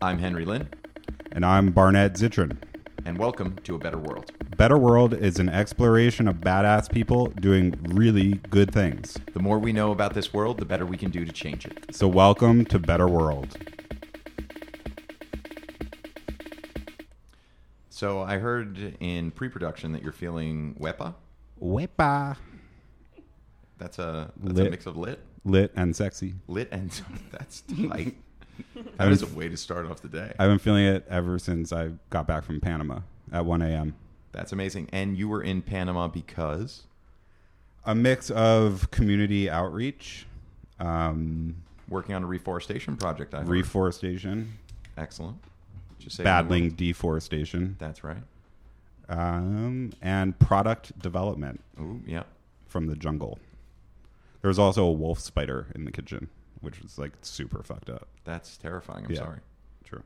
I'm Henry Lynn, And I'm Barnett Zitron. and welcome to A Better World. Better World is an exploration of badass people doing really good things. The more we know about this world, the better we can do to change it. So, welcome to Better World. So I heard in pre-production that you're feeling wepa. Wepa. That's a that's Lit. a mix of lit, Lit and sexy. lit, and that's tight. That is a way to start off the day. I've been feeling it ever since I got back from Panama at 1 a.m. That's amazing. And you were in Panama because A mix of community outreach, um, working on a reforestation project. I reforestation, Excellent. Just battling deforestation, That's right. um, and product development Ooh, yeah. from the jungle. There was also a wolf spider in the kitchen, which was like super fucked up. That's terrifying. I'm Yeah. sorry. True.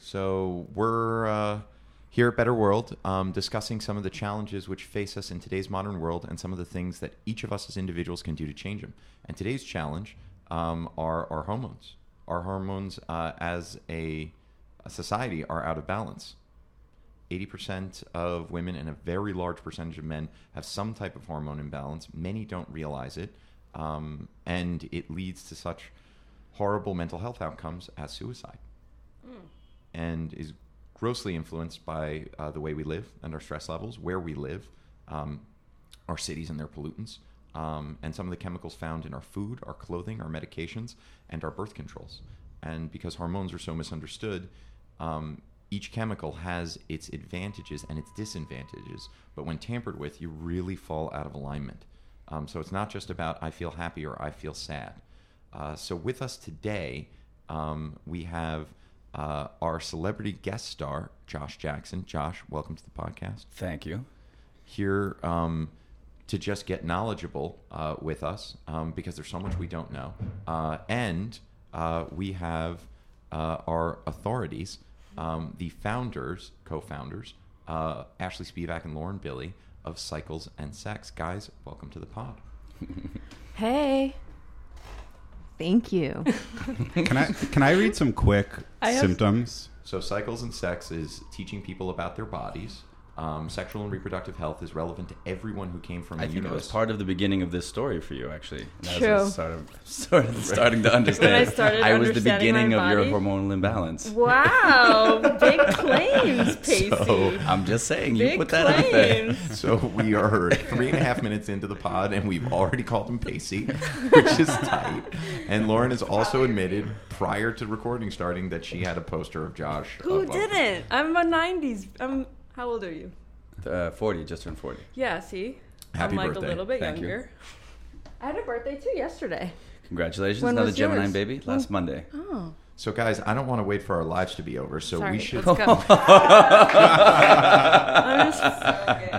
So we're uh, here at Better World um, discussing some of the challenges which face us in today's modern world and some of the things that each of us as individuals can do to change them. And today's challenge um, are our hormones. Our hormones, uh, as a, a society, are out of balance. 80% of women and a very large percentage of men have some type of hormone imbalance. Many don't realize it. Um, and it leads to such horrible mental health outcomes as suicide and is grossly influenced by uh, the way we live and our stress levels, where we live, um, our cities and their pollutants, um, and some of the chemicals found in our food, our clothing, our medications, and our birth controls. And because hormones are so misunderstood, um, each chemical has its advantages and its disadvantages. But when tampered with, you really fall out of alignment. Um, so it's not just about I feel happy or I feel sad. Uh, so with us today, um, we have uh, our celebrity guest star, Josh Jackson. Josh, welcome to the podcast. Thank you. Here um, to just get knowledgeable uh, with us um, because there's so much we don't know. Uh, and uh, we have uh, our authorities, um, the founders, co founders, uh, Ashley Spivak and Lauren Billy of Cycles and Sex. Guys, welcome to the pod. Hey. Thank you. Can I can I read some quick I have- symptoms? So, Cycles and Sex is teaching people about their bodies. Um, sexual and reproductive health is relevant to everyone who came from I a think it was part of the beginning of this story for you, actually. And as True. was Sort of, sort of starting to understand. I started I was the beginning of your hormonal imbalance. Wow, big claims, Pacey. So, I'm just saying, you big put that out there. claims. So we are three and a half minutes into the pod, and we've already called him Pacey, which is tight. And Lauren has also admitted prior to recording starting that she had a poster of Josh. Who up- up- didn't? I'm a '90s. I'm. How old are you? Uh, 40, just turned 40. Yeah. See, Happy I'm like birthday. a little bit Thank you. younger. I had a birthday too yesterday. Congratulations. When Another Gemini yours? baby last Monday. Oh, So, guys, I don't want to wait for our lives to be over, so sorry. we should. Let's go. Just,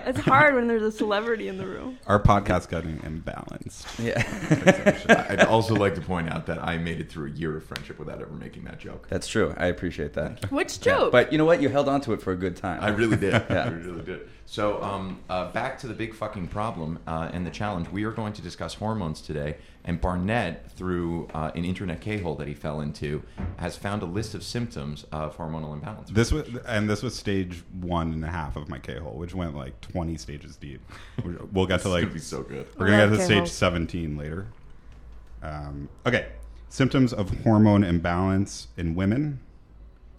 it's hard when there's a celebrity in the room. Our podcast getting imbalanced. Yeah. I'd also like to point out that I made it through a year of friendship without ever making that joke. That's true. I appreciate that. Which Yeah. joke? But you know what? You held on to it for a good time. I really did. Yeah. I really did. So, um, uh, back to the big fucking problem uh, and the challenge. We are going to discuss hormones today. And Barnett, through uh, an internet K-hole that he fell into, has found a list of symptoms of hormonal imbalance. This was and this was stage one and a half of my K hole, which went like twenty stages deep. We- We'll get to like gonna be so good. we're gonna get to stage seventeen later. Um, okay, symptoms of hormone imbalance in women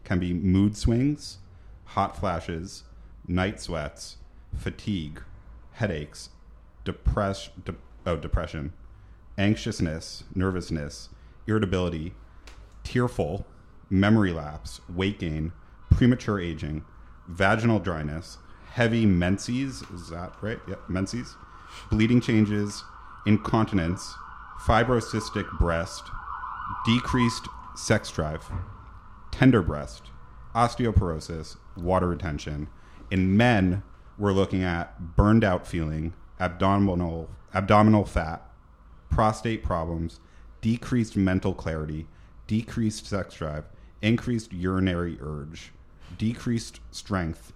can be mood swings, hot flashes, night sweats, fatigue, headaches, depress, de- oh, depression, anxiousness, nervousness, irritability, tearful, memory lapse, weight gain, premature aging, vaginal dryness, heavy menses, is that right? Yep, menses, bleeding changes, incontinence, fibrocystic breast, decreased sex drive, tender breast, osteoporosis, water retention. In men, we're looking at burned out feeling, abdominal abdominal fat, prostate problems, decreased mental clarity, decreased sex drive, increased urinary urge, decreased strength,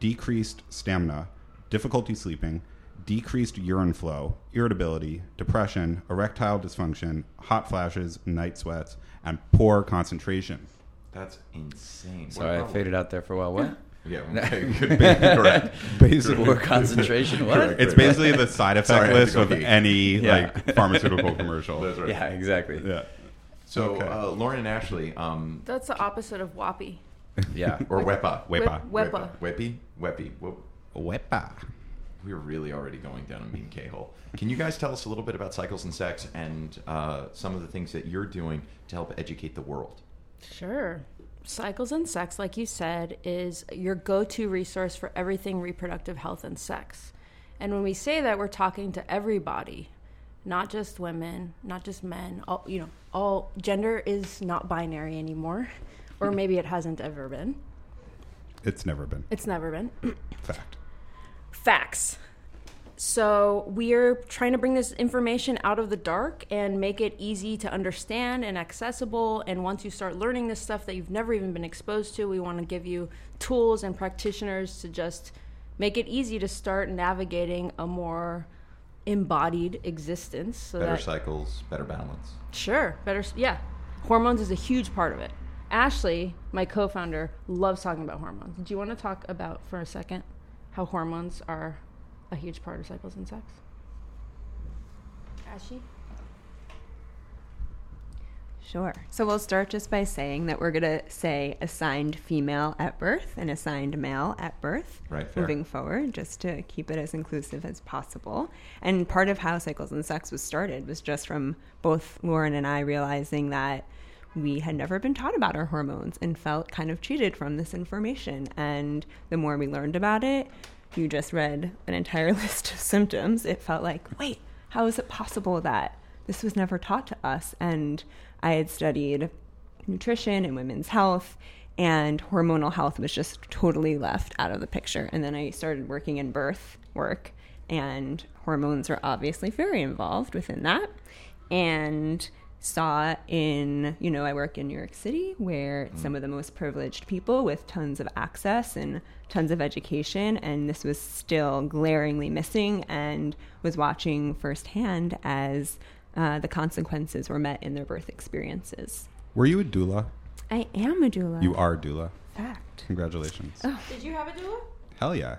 decreased stamina, difficulty sleeping, decreased urine flow, irritability, depression, erectile dysfunction, hot flashes, night sweats, and poor concentration. That's insane. Sorry, I faded out there for a while. What? Yeah, okay, good. correct. Basically, More concentration. What? Correct. it's basically the side effect Sorry, I had to list of any Yeah. like pharmaceutical commercial. That's right. Yeah, exactly. Yeah. So, Okay. uh, Lauren and Ashley, um, That's the opposite of WAPI. Yeah. or Wepa. Wepa. Wep- Wepa. Wepi? Wepi. Wepa. We're really already going down a mean K-hole. Can you guys tell us a little bit about cycles and sex and uh, some of the things that you're doing to help educate the world? Sure. Cycles and Sex, like you said, is your go to resource for everything reproductive health and sex. And when we say that, we're talking to everybody, not just women, not just men. All, you know, all gender is not binary anymore, or maybe it hasn't ever been. It's never been It's never been. fact. facts. So we're trying to bring this information out of the dark and make it easy to understand and accessible. And once you start learning this stuff that you've never even been exposed to, we want to give you tools and practitioners to just make it easy to start navigating a more embodied existence. So Better that cycles, better balance. Sure, better. Yeah, hormones is a huge part of it. Ashley, my co-founder, loves talking about hormones. Do you want to talk about for a second how hormones are a huge part of cycles and sex? Ashley, Sure. So we'll start just by saying that we're going to say assigned female at birth and assigned male at birth Right, fair. moving forward, just to keep it as inclusive as possible. And part of how Cycles and Sex was started was just from both Lauren and I realizing that we had never been taught about our hormones and felt kind of cheated from this information. And the more we learned about it, you just read an entire list of symptoms. It felt like, wait, how is it possible that this was never taught to us? And I had studied nutrition and women's health, and hormonal health was just totally left out of the picture. And then I started working in birth work, and hormones are obviously very involved within that. And saw in, you know, I work in New York City where it's some of the most privileged people with tons of access and tons of education. And this was still glaringly missing, and was watching firsthand as uh, the consequences were met in their birth experiences. Were you a doula? I am a doula. You are a doula. Fact. Congratulations. did you have a doula? Hell yeah.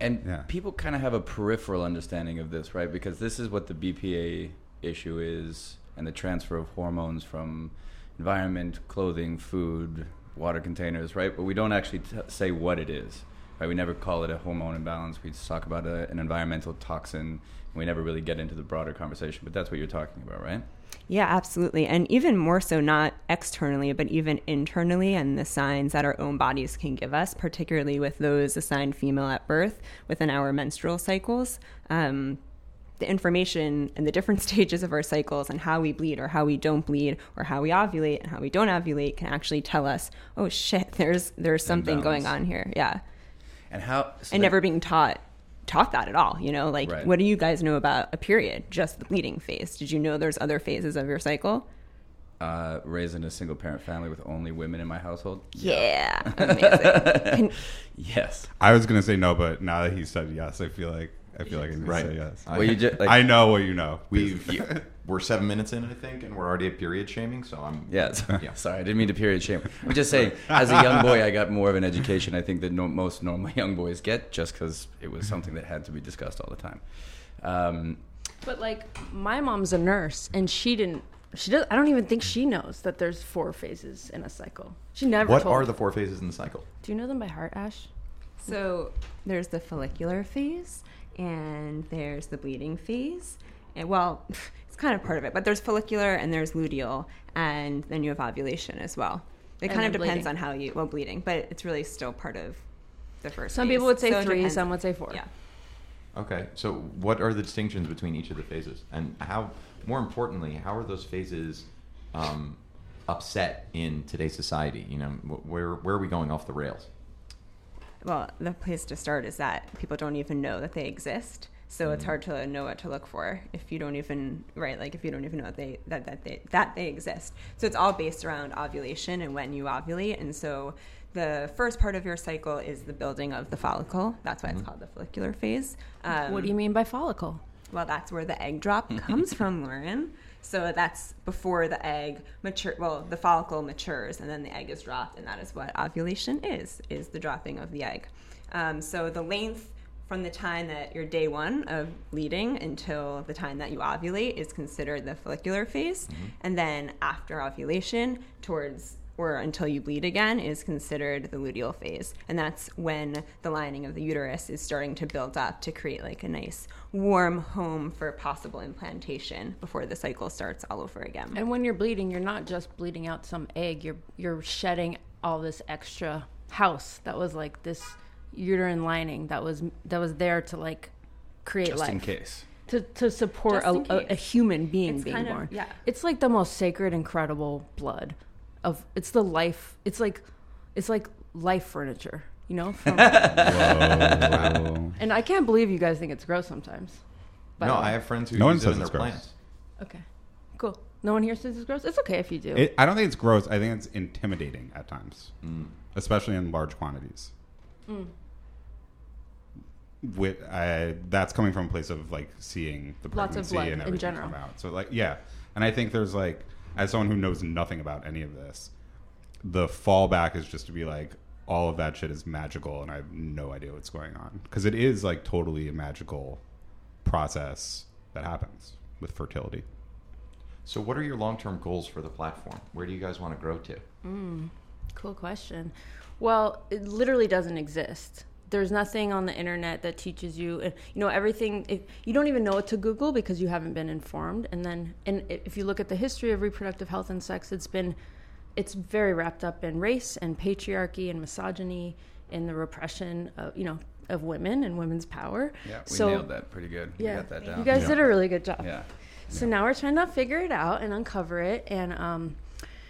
And Yeah. people kind of have a peripheral understanding of this, right? Because this is what the BPA issue is and the transfer of hormones from environment, clothing, food, water containers, right? But we don't actually t- say what it is, right? We never call it a hormone imbalance. We just talk about a, an environmental toxin. We never really get into the broader conversation, but that's what you're talking about, right? Yeah, absolutely. And even more so, not externally, but even internally, and the signs that our own bodies can give us, particularly with those assigned female at birth within our menstrual cycles. Um, the information and the different stages of our cycles and how we bleed or how we don't bleed or how we ovulate and how we don't ovulate can actually tell us, oh shit, there's there's something going on here. Yeah. And how? so and that- never being taught taught that at all you know like Right. what do you guys know about a period just the bleeding phase did you know there's other phases of your cycle uh, raised in a single parent family with only women in my household. yeah amazing Can- Yes. I was gonna say no, but now that he said yes, I feel like I feel like I need Right. to say yes. I- Well, you just, like, I know what you know. We've we're seven minutes in, I think, and we're already at period shaming. So I'm Yeah, so- Yeah. sorry, I didn't mean to period shame. I'm just saying, as a young boy, I got more of an education I think that no, most normal young boys get, just because it was something that had to be discussed all the time. Um, But like, my mom's a nurse, and she didn't. She does. I don't even think she knows that there's four phases in a cycle. She never. What told. are the four phases in the cycle? Do you know them by heart, Ash? so there's the follicular phase and there's the bleeding phase and well it's kind of part of it but there's follicular and there's luteal and then you have ovulation as well it And kind of depends bleeding. on how you well bleeding but it's really still part of the first Some phase. people would say So three, some would say four. yeah Okay, so what are the distinctions between each of the phases, and how, more importantly, how are those phases um, upset in today's society? You know, where where are we going off the rails? Well the place to start is that people don't even know that they exist so it's Mhm. hard to know what to look for if you don't even right like if you don't even know that they that, that they that they exist so it's all based around ovulation and when you ovulate and so the first part of your cycle is the building of the follicle that's why it's Mhm. called the follicular phase um, what do you mean by follicle? well, that's where the egg drop comes from, Lauren. So that's before the egg mature. Well, the follicle matures, and then the egg is dropped, and that is what ovulation is: is the dropping of the egg. Um, so the length from the time that you're day one of bleeding until the time that you ovulate is considered the follicular phase, and then after ovulation, towards or until you bleed again is considered the luteal phase. And that's when the lining of the uterus is starting to build up to create like a nice warm home for possible implantation before the cycle starts all over again. And when you're bleeding, you're not just bleeding out some egg. You're you're shedding all this extra house that was like this uterine lining that was that was there to like create Just life. in case. To, to support a, a, a human being It's being kind of- born. yeah. It's like the most sacred, incredible blood of it's the life it's like it's like life furniture, you know? From, Whoa. and I can't believe you guys think it's gross sometimes. by no. I have friends who No one use it in says their it's gross. plants. Okay. Cool. No one here says it's gross? It's okay if you do. It, I don't think it's gross. I think it's intimidating at times, Mm. especially in large quantities. Mm. With I, that's coming from a place of like seeing the Lots of blood and in everything general. come out. So like yeah, and I think there's like as someone who knows nothing about any of this, the fallback is just to be like all of that shit is magical and I have no idea what's going on because it is like totally a magical process that happens with fertility. So, what are your long-term goals for the platform? Where do you guys want to grow to? Mm, Cool question. Well, it literally doesn't exist. There's nothing on the internet that teaches you, you know, everything. If you don't even know what to Google because you haven't been informed, and then, and if you look at the history of reproductive health and sex, it's been, it's very wrapped up in race and patriarchy and misogyny and the repression of, you know, of women and women's power. Yeah, we so, nailed that pretty good. Yeah, got that down. you guys Yeah. did a really good job. yeah. So now we're trying to figure it out and uncover it. And um,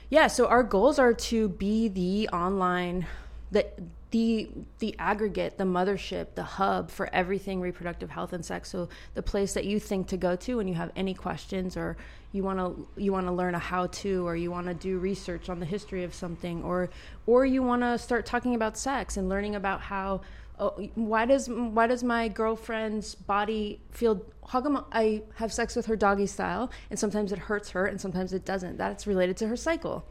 yeah, so our goals are to be the online, the the the aggregate, the mothership, the hub for everything reproductive health and sex. So the place that you think to go to when you have any questions or you want to you want to learn a how to or you want to do research on the history of something or or you want to start talking about sex and learning about how oh, why does why does my girlfriend's body feel how come I have sex with her doggy style and sometimes it hurts her and sometimes it doesn't that's related to her cycle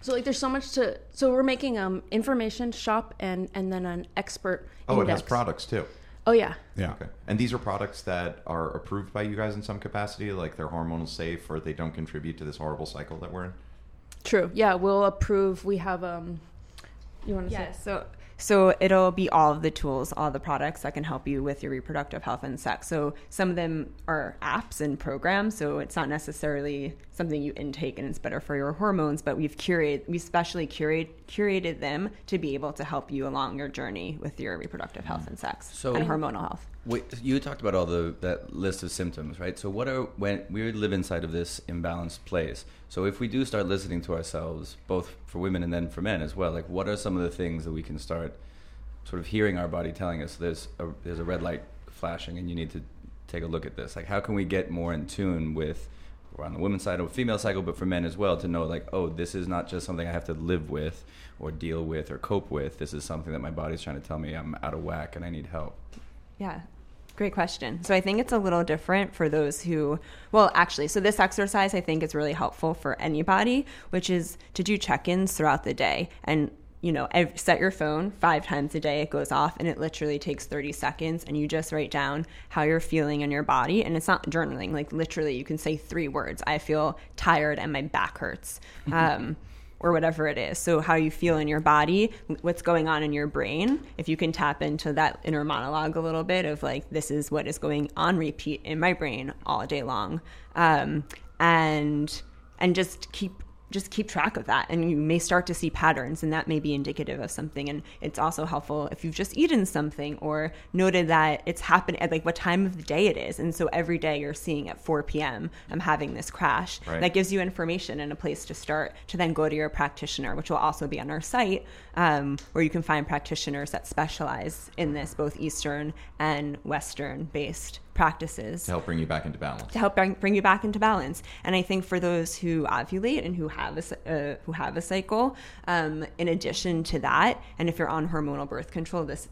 so like there's so much to so we're making um information shop and and then an expert Oh, it index. has products too. oh yeah Yeah. Okay. And these are products that are approved by you guys in some capacity, like they're hormonal safe or they don't contribute to this horrible cycle that we're in? true yeah we'll approve we have um you want to Yeah, say so so it'll be all of the tools, all the products that can help you with your reproductive health and sex. So some of them are apps and programs, so it's not necessarily something you intake and it's better for your hormones, but we've curated we specially curate, curated them to be able to help you along your journey with your reproductive health and sex So- and hormonal health. Wait, you talked about all the that list of symptoms, right? So what are when we live inside of this imbalanced place? So if we do start listening to ourselves, both for women and then for men as well, like what are some of the things that we can start sort of hearing our body telling us there's a there's a red light flashing and you need to take a look at this? Like how can we get more in tune with we're on the women's side a female cycle, but for men as well to know like, oh, this is not just something I have to live with or deal with or cope with. This is something that my body's trying to tell me I'm out of whack and I need help. Yeah. Great question. So I think it's a little different for those who, well, actually, so this exercise I think is really helpful for anybody, which is to do check ins throughout the day. And, you know, set your phone five times a day, it goes off, and it literally takes 30 seconds. And you just write down how you're feeling in your body. And it's not journaling, like literally, you can say three words I feel tired and my back hurts. Um, or whatever it is. So, how you feel in your body, what's going on in your brain. If you can tap into that inner monologue a little bit of like, this is what is going on repeat in my brain all day long, um, and and just keep just keep track of that. And you may start to see patterns and that may be indicative of something. And it's also helpful if you've just eaten something or noted that it's happening at like what time of the day it is. And so every day you're seeing at 4 p.m i'm having this crash. Right. that gives you information and a place to start to then go to your practitioner which will also be on our site um, where you can find practitioners that specialize in this both eastern and western based practices To help bring you back into balance. to help bring, bring you back into balance. And I think for those who ovulate and who have a uh, who have a cycle, um, in addition to that, and if you're on hormonal birth control, this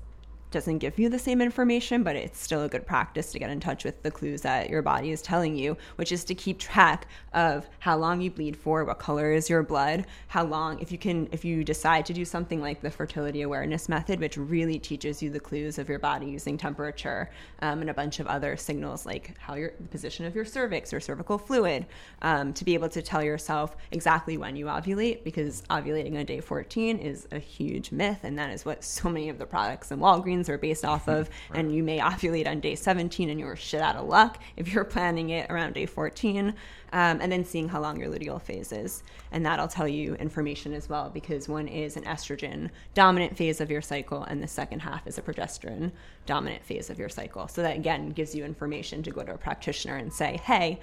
doesn't give you the same information, but it's still a good practice to get in touch with the clues that your body is telling you, which is to keep track of how long you bleed for, what color is your blood, how long if you can if you decide to do something like the fertility awareness method, which really teaches you the clues of your body using temperature um, and a bunch of other signals like how your the position of your cervix or cervical fluid, um, to be able to tell yourself exactly when you ovulate because ovulating on day 14 is a huge myth and that is what so many of the products in Walgreens are based off of Right. and you may ovulate on day 17 and you're shit out of luck if you're planning it around day 14 um, and then seeing how long your luteal phase is. And that'll tell you information as well because one is an estrogen dominant phase of your cycle and the second half is a progesterone dominant phase of your cycle. So that again gives you information to go to a practitioner and say hey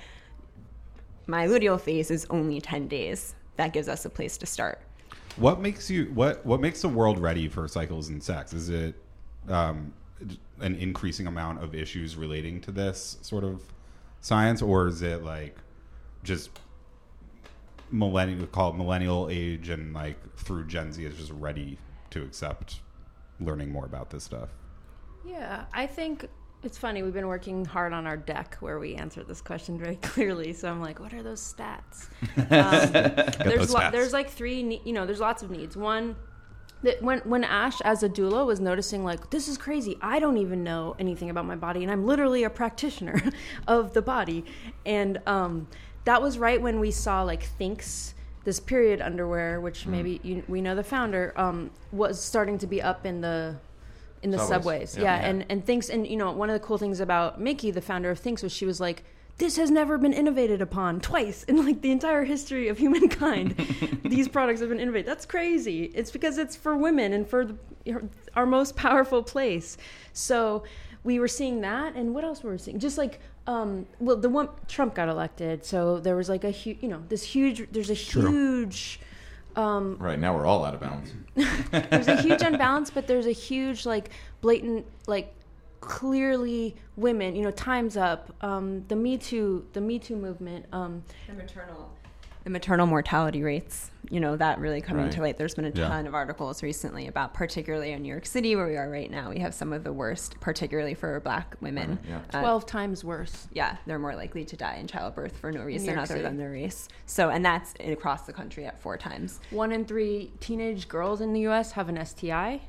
my luteal phase is only 10 days. That gives us a place to start. What makes you what what makes the world ready for cycles and sex? Is it um, an increasing amount of issues relating to this sort of science, or is it like just millennial call it millennial age and like through Gen Z is just ready to accept learning more about this stuff? Yeah, I think it's funny. We've been working hard on our deck where we answer this question very clearly. So I'm like, what are those stats? Um, there's those lo- stats. there's like three. Ne- you know, there's lots of needs. One. That when when Ash as a doula was noticing like this is crazy I don't even know anything about my body and I'm literally a practitioner of the body and um, that was right when we saw like Thinx this period underwear which maybe you, we know the founder um, was starting to be up in the in the Subways. subways, Yeah. yeah, Yeah. and and Thinx and you know one of the cool things about Miki the founder of Thinx was she was like this has never been innovated upon twice in like the entire history of humankind. These products have been innovated. That's crazy. It's because it's for women and for the, our most powerful place. So we were seeing that, and what else were we seeing? Just like, um, well, the one Trump got elected, so there was like a huge, you know, this huge. There's a huge. Um, Right now we're all out of balance. there's a huge unbalance, but there's a huge like blatant like clearly women. You know, times up. Um, the Me Too, the Me Too movement. Um, the maternal the maternal mortality rates you know that really coming Right. to light there's been a Yeah. ton of articles recently about particularly in new york city where we are right now we have some of the worst particularly for black women Right, Uh, Twelve times worse. yeah they're more likely to die in childbirth for no reason other City. than their race so and that's across the country at four times One in three teenage girls in the U.S. have an STI.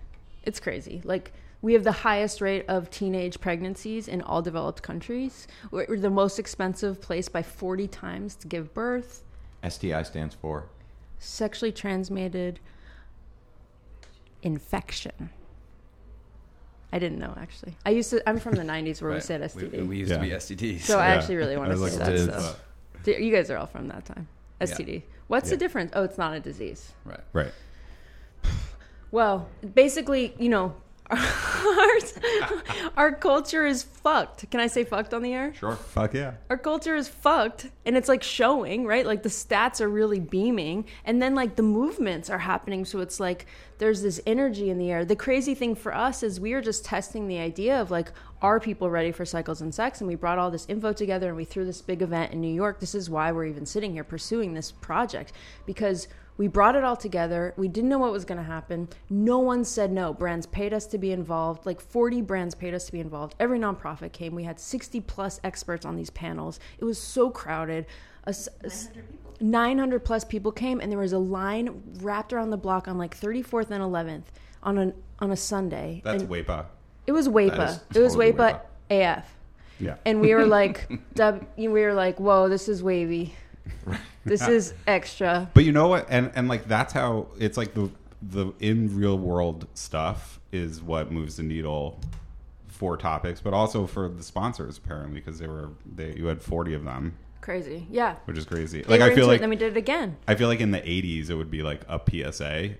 It's crazy. Like we have the highest rate of teenage pregnancies in all developed countries. We're we're the most expensive place by 40 times to give birth. STI stands for Sexually transmitted infection. I didn't know actually. I used to. I'm from the '90s where we said STD. We, used Yeah. to be STDs. So I Yeah. actually really want to was say that. it "Dude, is." So. You guys are all from that time. STD. What's the difference? Oh, it's not a disease. right. Right. Well, basically, you know, our, our culture is fucked. Can I say fucked on the air? sure. Fuck yeah. Our culture is fucked, and it's like showing, right? Like the stats are really beaming, and then like the movements are happening. So it's like there's this energy in the air. The crazy thing for us is we are just testing the idea of like, are people ready for cycles and sex? And we brought all this info together and we threw this big event in New York. This is why we're even sitting here pursuing this project because we brought it all together. We didn't know what was going to happen. No one said no. Brands paid us to be involved. Like 40 brands paid us to be involved. Every nonprofit came. We had 60 plus experts on these panels. It was so crowded. A s- a s- 900 plus people came, and there was a line wrapped around the block on like 34th and 11th on a on a Sunday. That's and WAPA. it was That WAPA. It was totally WAPA AF Yeah. and we were like, dub, we were like, whoa, this is wavy. This is extra. But you know what? And and like that's how it's like the the in real world stuff is what moves the needle for topics, but also for the sponsors apparently because they were they you had forty of them, Crazy. Yeah. which is crazy. They Like I feel into it, like then we did it again. I feel like in the '80s it would be like a PSA,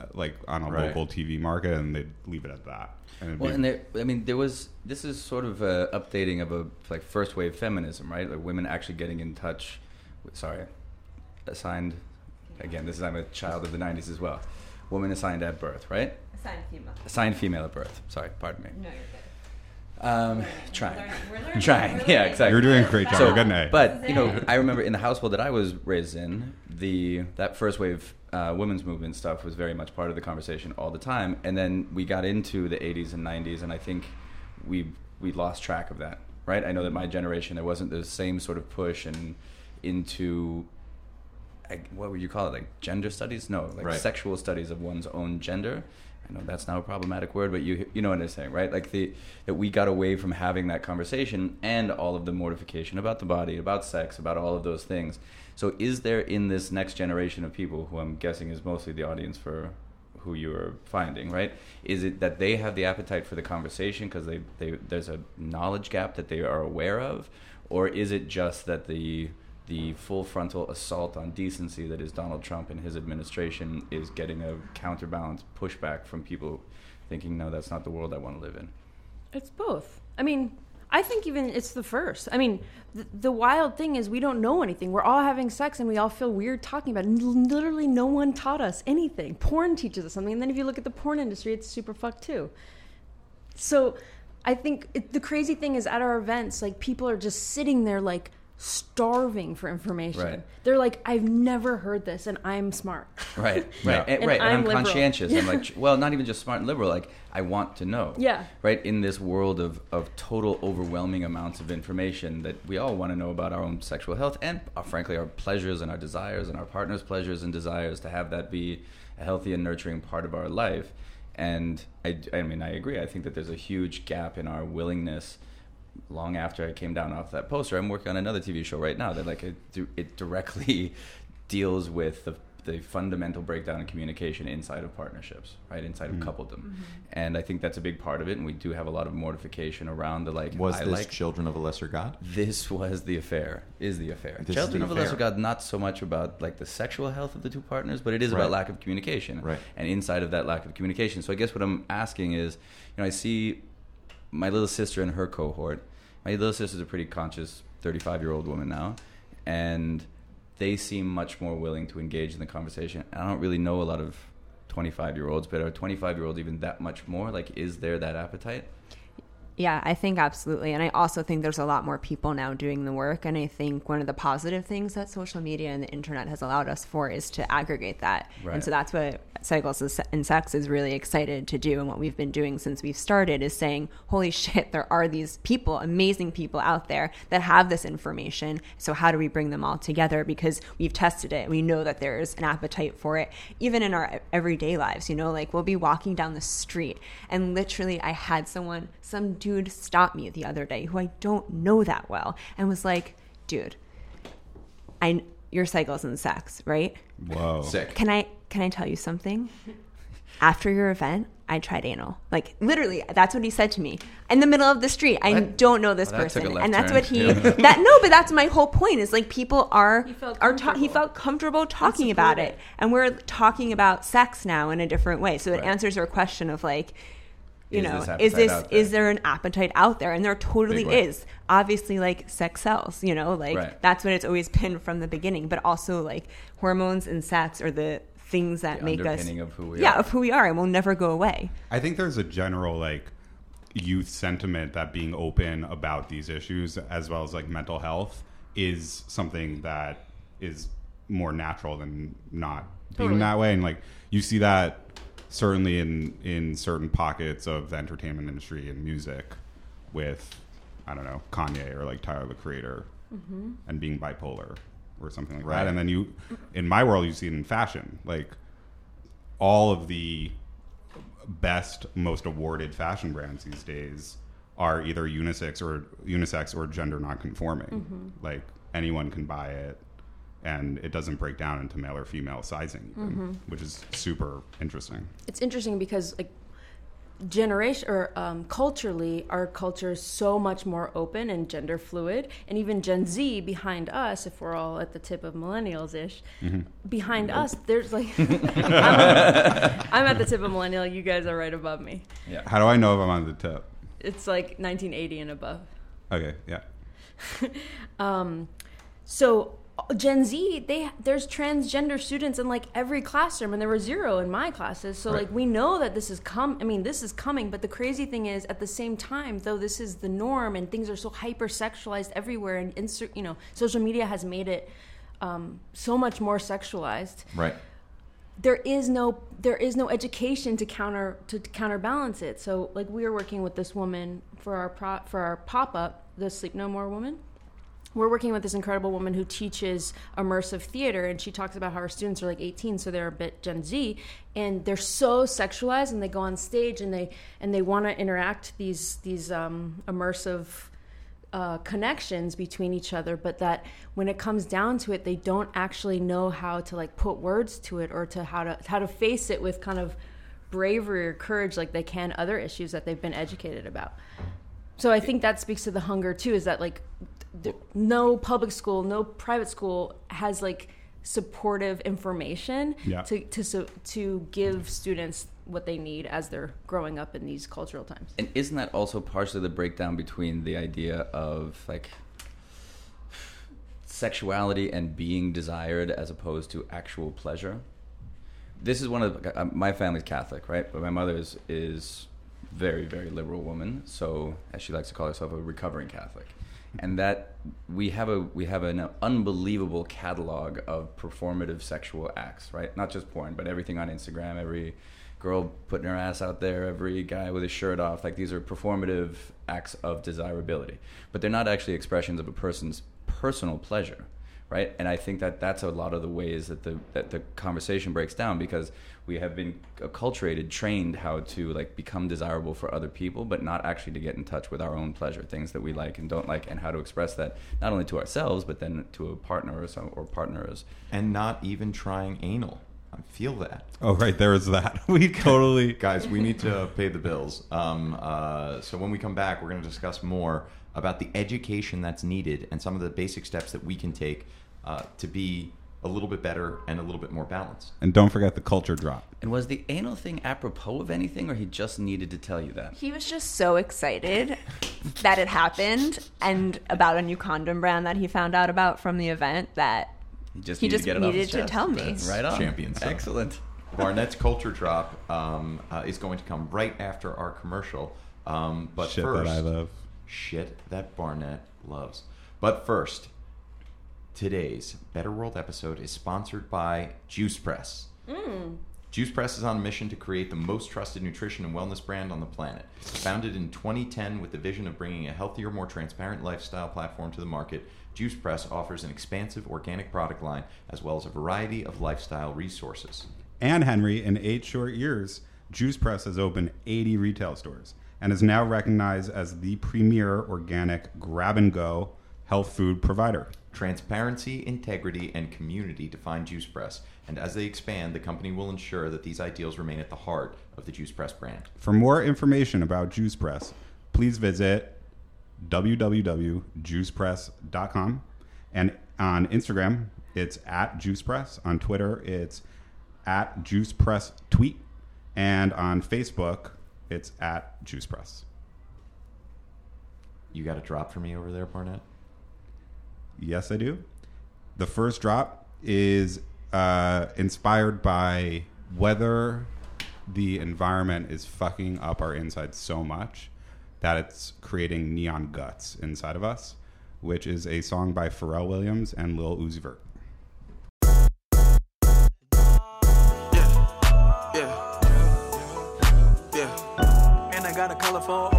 uh, like on a Right. local TV market, and they'd leave it at that. And Well, be- and there, I mean, there was. This is sort of a updating of a like first wave feminism, right? Like women actually getting in touch. With, sorry, assigned. Again, this is I'm a child of the '90s as well. Woman assigned at birth, right? assigned female Assigned female at birth. Sorry, pardon me. no you're good Um, trying, trying. Yeah, exactly. you're doing a great job. So, You're getting an A. But you know, I remember in the household that I was raised in, the that first wave uh, women's movement stuff was very much part of the conversation all the time. And then we got into the 80s and 90s, and I think we we lost track of that. Right? I know that my generation there wasn't the same sort of push and into I, what would you call it? Like gender studies? No, like Right. sexual studies of one's own gender. I know that's now a problematic word, but you you know what I'm saying, right? Like the that we got away from having that conversation and all of the mortification about the body, about sex, about all of those things. So, is there in this next generation of people, who I'm guessing is mostly the audience for who you are finding, right? Is it that they have the appetite for the conversation because they, they there's a knowledge gap that they are aware of, or is it just that the the full frontal assault on decency that is Donald Trump and his administration is getting a counterbalance pushback from people thinking, no, that's not the world I want to live in. It's both. I mean, I think even it's the first. I mean, the, the wild thing is we don't know anything. We're all having sex and we all feel weird talking about it. Literally, no one taught us anything. Porn teaches us something. And then if you look at the porn industry, it's super fucked too. So I think it, the crazy thing is at our events, like people are just sitting there like starving for information. Right. They're like, I've never heard this and I'm smart. Right, right, and, And right. And I'm I'm, liberal. conscientious. I'm like, well, not even just smart and liberal. Like, I want to know. Yeah. Right. In this world of of total overwhelming amounts of information that we all want to know about our own sexual health and, uh, frankly, our pleasures and our desires and our partner's pleasures and desires to have that be a healthy and nurturing part of our life. And I, I mean, I agree. I think that there's a huge gap in our willingness long after I came down off that poster, I'm working on another TV show right now that like it, it directly deals with the, the fundamental breakdown in communication inside of partnerships, right, inside of mm-hmm. coupledom, mm-hmm. and I think that's a big part of it. And we do have a lot of mortification around the like. Was I this like Children of a Lesser God? this was the affair. Is the affair. This Children the of a Lesser. God, not so much about like the sexual health of the two partners, but it is Right. about lack of communication. Right. And inside of that lack of communication. So I guess what I'm asking is, you know, I see my little sister and her cohort. My little sister's a pretty conscious 35 year old woman now, and they seem much more willing to engage in the conversation. I don't really know a lot of 25 year olds, but are 25 year olds even that much more? Like, is there that appetite? Yeah, I think absolutely. And I also think there's a lot more people now doing the work. And I think one of the positive things that social media and the internet has allowed us for is to aggregate that. Right. And so that's what Cycles and Sex is really excited to do. And what we've been doing since we've started is saying, holy shit, there are these people, amazing people out there that have this information. So how do we bring them all together? Because we've tested it. We know that there's an appetite for it, even in our everyday lives. You know, like we'll be walking down the street and literally I had someone, some dude stop me the other day who I don't know that well and was like, dude, I, your cycles and sex, right? Whoa. Sick. Can I can I tell you something? After your event, I tried anal. Like literally, that's what he said to me in the middle of the street. I What? don't know this Well, person, a and that's turn. what he. Yeah. That no, but that's my whole point. Is like people are He felt are ta- he comfortable. felt comfortable talking about it, it. and we're talking about sex now in a different way. So it Right. answers our question of like. You Is know, this is this out there? is there an appetite out there? And there totally is. Obviously, like sex sells. You know, like Right. that's what it's always been from the beginning. But also, like hormones and sex are the things that The make us underpinning of who we yeah are. of who we are and will never go away I think there's a general like youth sentiment that being open about these issues as well as like mental health is something that is more natural than not being Totally. that way and like you see that certainly in in certain pockets of the entertainment industry and music with I don't know Kanye or like Tyler the Creator mm-hmm. and being bipolar or something like Right. that and then you in my world you see it in fashion. Like all of the best, most awarded fashion brands these days are either unisex or unisex or gender nonconforming. Mm-hmm. Like anyone can buy it, and it doesn't break down into male or female sizing, even, which is super interesting. it's interesting because like generation or um, culturally our culture is so much more open and gender fluid and even gen z behind us if we're all at the tip of millennials ish behind us there's like I'm, I'm at the tip of millennial you guys are right above me Yeah. How do I know if I'm on the tip? it's like 1980 and above Okay, yeah. um, so Gen Z, they there's transgender students in like every classroom, and there were zero in my classes. So Right. like we know that this is come. I mean, this is coming. But the crazy thing is, at the same time, though this is the norm, and things are so hyper sexualized everywhere, and insert, you know, social media has made it um, so much more sexualized. Right. there is no there is no education to counter to counterbalance it. So like we are working with this woman for our pro, for our pop up, the Sleep No More woman. We're working with this incredible woman who teaches immersive theater, and she talks about how her students are like 18, so they're a bit Gen Z, and they're so sexualized, and they go on stage and they and they want to interact these these um, immersive uh, connections between each other, but that when it comes down to it, they don't actually know how to like put words to it or to how to how to face it with kind of bravery or courage like they can other issues that they've been educated about. So I think that speaks to the hunger too. Is that like th- no public school, no private school has like supportive information Yeah. to to so, to give students what they need as they're growing up in these cultural times. And isn't that also partially the breakdown between the idea of like sexuality and being desired as opposed to actual pleasure? This is one of uh, my family's Catholic, right? But my mother is is very very liberal woman, so as she likes to call herself, a recovering Catholic. And that we have a we have an unbelievable catalog of performative sexual acts, right? Not just porn, but everything on Instagram, every girl putting her ass out there, every guy with his shirt off. Like these are performative acts of desirability, but they're not actually expressions of a person's personal pleasure, right? And I think that that's a lot of the ways that the that the conversation breaks down because we have been acculturated, trained how to like become desirable for other people, but not actually to get in touch with our own pleasure, things that we like and don't like, and how to express that not only to ourselves but then to a partner or some or partners. and not even trying anal. I feel that. Oh, right. There is that. We totally. Guys, we need to pay the bills. Um, uh, so when we come back, we're going to discuss more about the education that's needed and some of the basic steps that we can take uh, to be a little bit better and a little bit more balanced. And don't forget the culture drop. And was the anal thing apropos of anything, or he just needed to tell you that? He was just so excited that it happened and about a new condom brand that he found out about from the event that He just He needed just to get it off needed his to chest. tell me. That's Right on, champion. Excellent. Barnett's culture drop um, uh, is going to come right after our commercial. Um, but Shit first, that I love. shit that Barnett loves. But first, today's Better World episode is sponsored by Juice Press. Mm. Juice Press is on a mission to create the most trusted nutrition and wellness brand on the planet. Founded in 2010 with the vision of bringing a healthier, more transparent lifestyle platform to the market, Juice Press offers an expansive organic product line as well as a variety of lifestyle resources. And Henry, in eight short years, Juice Press has opened 80 retail stores and is now recognized as the premier organic grab and go health food provider. Transparency, integrity, and community define Juice Press, and as they expand, the company will ensure that these ideals remain at the heart of the Juice Press brand. For more information about Juice Press, please visit www.juicepress.com. And on Instagram, it's at Juice Press. On Twitter, it's at Juice Press Tweet. And on Facebook, it's at Juice Press. You got a drop for me over there, Barnett? Yes, I do. The first drop is uh, inspired by whether the environment is fucking up our insides so much that it's creating neon guts inside of us, which is a song by Pharrell Williams and Lil Uzi Vert. Yeah. And I got a colorful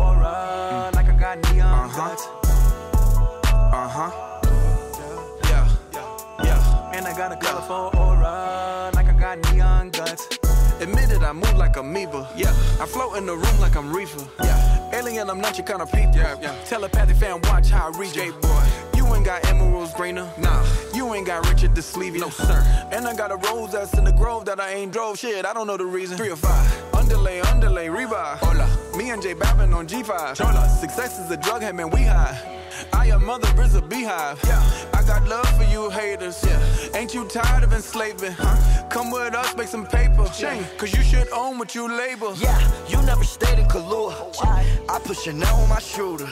got a colorful aura, like I got neon guts. Admitted I move like amoeba. Yeah. I float in the room like I'm reefer. Yeah. Alien, I'm not your kind of people. Yeah. yeah. Telepathic fan, watch how I reach. boy. You ain't got emeralds greener. Nah. You ain't got Richard the Sleevey. No, sir. And I got a rose that's in the grove that I ain't drove. Shit, I don't know the reason. Three or five. Underlay, underlay, revive. Hola. Me and Jay Babin on G5. Chola. Success is a drug, hey man, we high. I am mother is a beehive. Yeah. I got love for you haters. Yeah. Ain't you tired of enslaving? Huh? Come with us, make some paper. Shame. Cause you should own what you label. Yeah, you never stayed in Kahlua. Oh, I put Chanel on my shooter.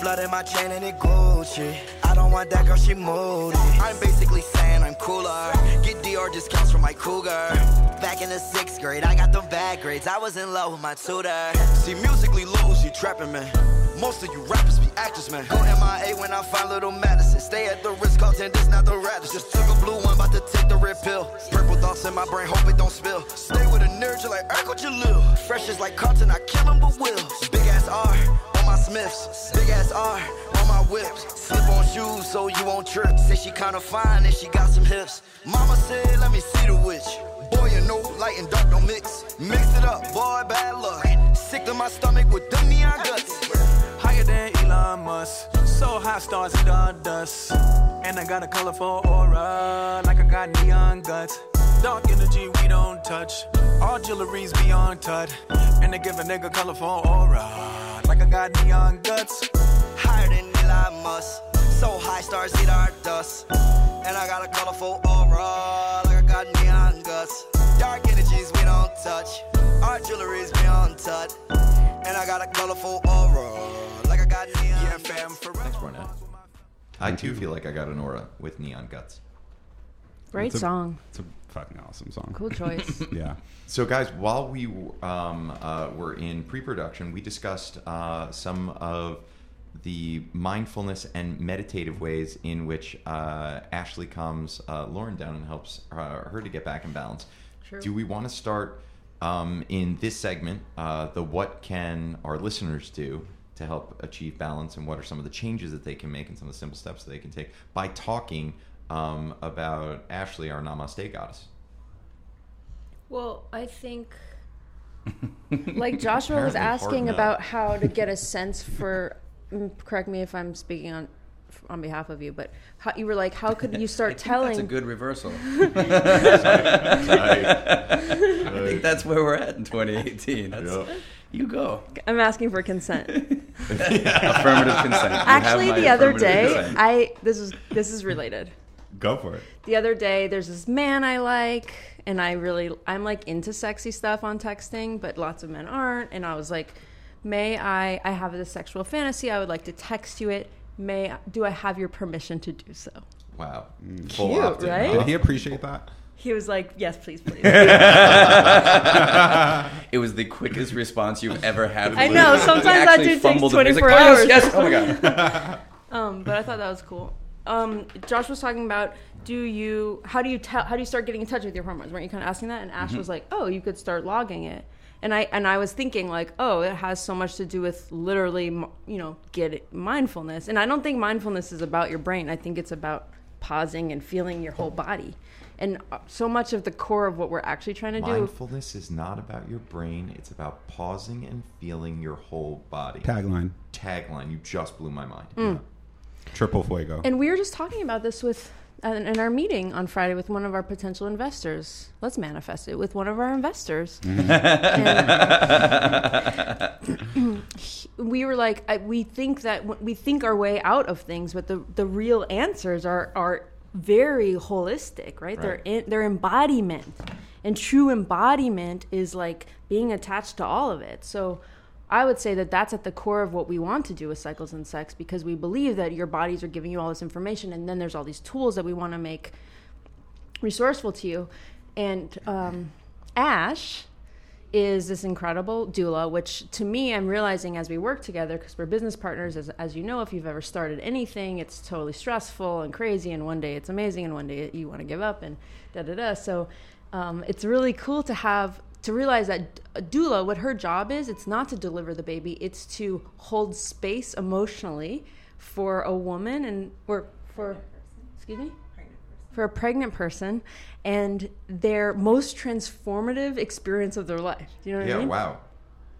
Flooded my chain and it Gucci. I don't want that girl, she moody. I'm basically saying I'm cooler. Get DR discounts from my cougar. Back in the sixth grade, I got them bad grades. I was in love with my tutor. See, musically loose, you trapping, man. Most of you rappers be actors, man. Go MIA when I find little Madison. Stay at the Ritz Carlton, this not the Radisson. Just took a blue one, about to take the red pill. Purple thoughts in my brain, hope it don't spill. Stay with a nerd, you like Urkel Jaleel. Fresh is like Carlton, I kill him, but will. Big ass R on my Smiths. Big ass R on my whips. Slip on shoes so you won't trip. Say she kinda fine and she got some hips. Mama said, let me see the witch. Boy, you know, light and dark don't mix. Mix it up, boy, bad luck. Sick to my stomach with them neon guts. Than Elon Musk. So high stars in the dust. And I got a colorful aura, like I got neon guts. Dark energy we don't touch. All jewelry's beyond touch. And they give a nigga colorful aura, like I got neon guts. Higher than Elon Musk. So high stars eat our dust. And I got a colorful aura, like I got neon guts. Dark energies we don't touch. Our jewelry's beyond touch. And I got a colorful aura, Thanks, Barnett. I too feel like I got an aura with neon guts. Great It's a- song. It's a fucking awesome song. Cool choice. Yeah. So, guys, while we um, uh, were in pre-production, we discussed uh, some of the mindfulness and meditative ways in which uh, Ashley calms uh, Lauren down and helps uh, her to get back in balance. True. Do we want to start um, in this segment, uh, the what can our listeners do to help achieve balance, and what are some of the changes that they can make, and some of the simple steps that they can take by talking um, about Ashley, our Namaste goddess? Well, I think, like Joshua was Apparently hard asking about how to get a sense for. mm, Correct me if I'm speaking on on behalf of you, but how, you were like, how could you start I think telling? That's a good reversal. I- I think that's where we're at in 2018. That's, Yeah. You go. I'm asking for consent. Affirmative consent. You have Actually, my the other affirmative day, consent. I this is this is related. Go for it. the other day there's this man I like and I really I'm like into sexy stuff on texting, but lots of men aren't and I was like, "May I I have this sexual fantasy. I would like to text you it. May do I have your permission to do so?" Wow. Mm. Full Cute, opt-in, right? huh? Did he appreciate that? He was like, "Yes, please, please." It was the quickest response you've ever had. I know, sometimes that dude takes he's 24 like, "Oh, hours." Yes, yes. Oh my god. um, but I thought that was cool. Um, Josh was talking about do you how do you tell how do you start getting in touch with your hormones? Weren't you kind of asking that? And Ash was like, "Oh, you could start logging it." And I and I was thinking like, "Oh, it has so much to do with literally, you know, get it, mindfulness." And I don't think mindfulness is about your brain. I think it's about pausing and feeling your whole body. And uh, so much of the core of what we're actually trying to do Mindfulness is not about your brain. It's about pausing and feeling your whole body. Tagline. Tagline. You just blew my mind. Mm. Triple fuego. And we were just talking about this with uh, in our meeting on Friday with one of our potential investors. Let's manifest it with one of our investors. And we were like, I, we think that w- we think our way out of things, but the the real answers are are very holistic, right? They're in, they're embodiment, and true embodiment is like being attached to all of it. So. I would say that that's at the core of what we want to do with cycles and sex because we believe that your bodies are giving you all this information, and then there's all these tools that we want to make resourceful to you. And um, Ash is this incredible doula, which to me, I'm realizing as we work together, because we're business partners, as, as you know, if you've ever started anything, it's totally stressful and crazy, and one day it's amazing, and one day you want to give up, and da da da. So um, it's really cool to have to realize that a doula, what her job is, it's not to deliver the baby, it's to hold space emotionally for a woman and or for excuse me for a pregnant person and their most transformative experience of their life. Do you know what I mean? Yeah. Wow.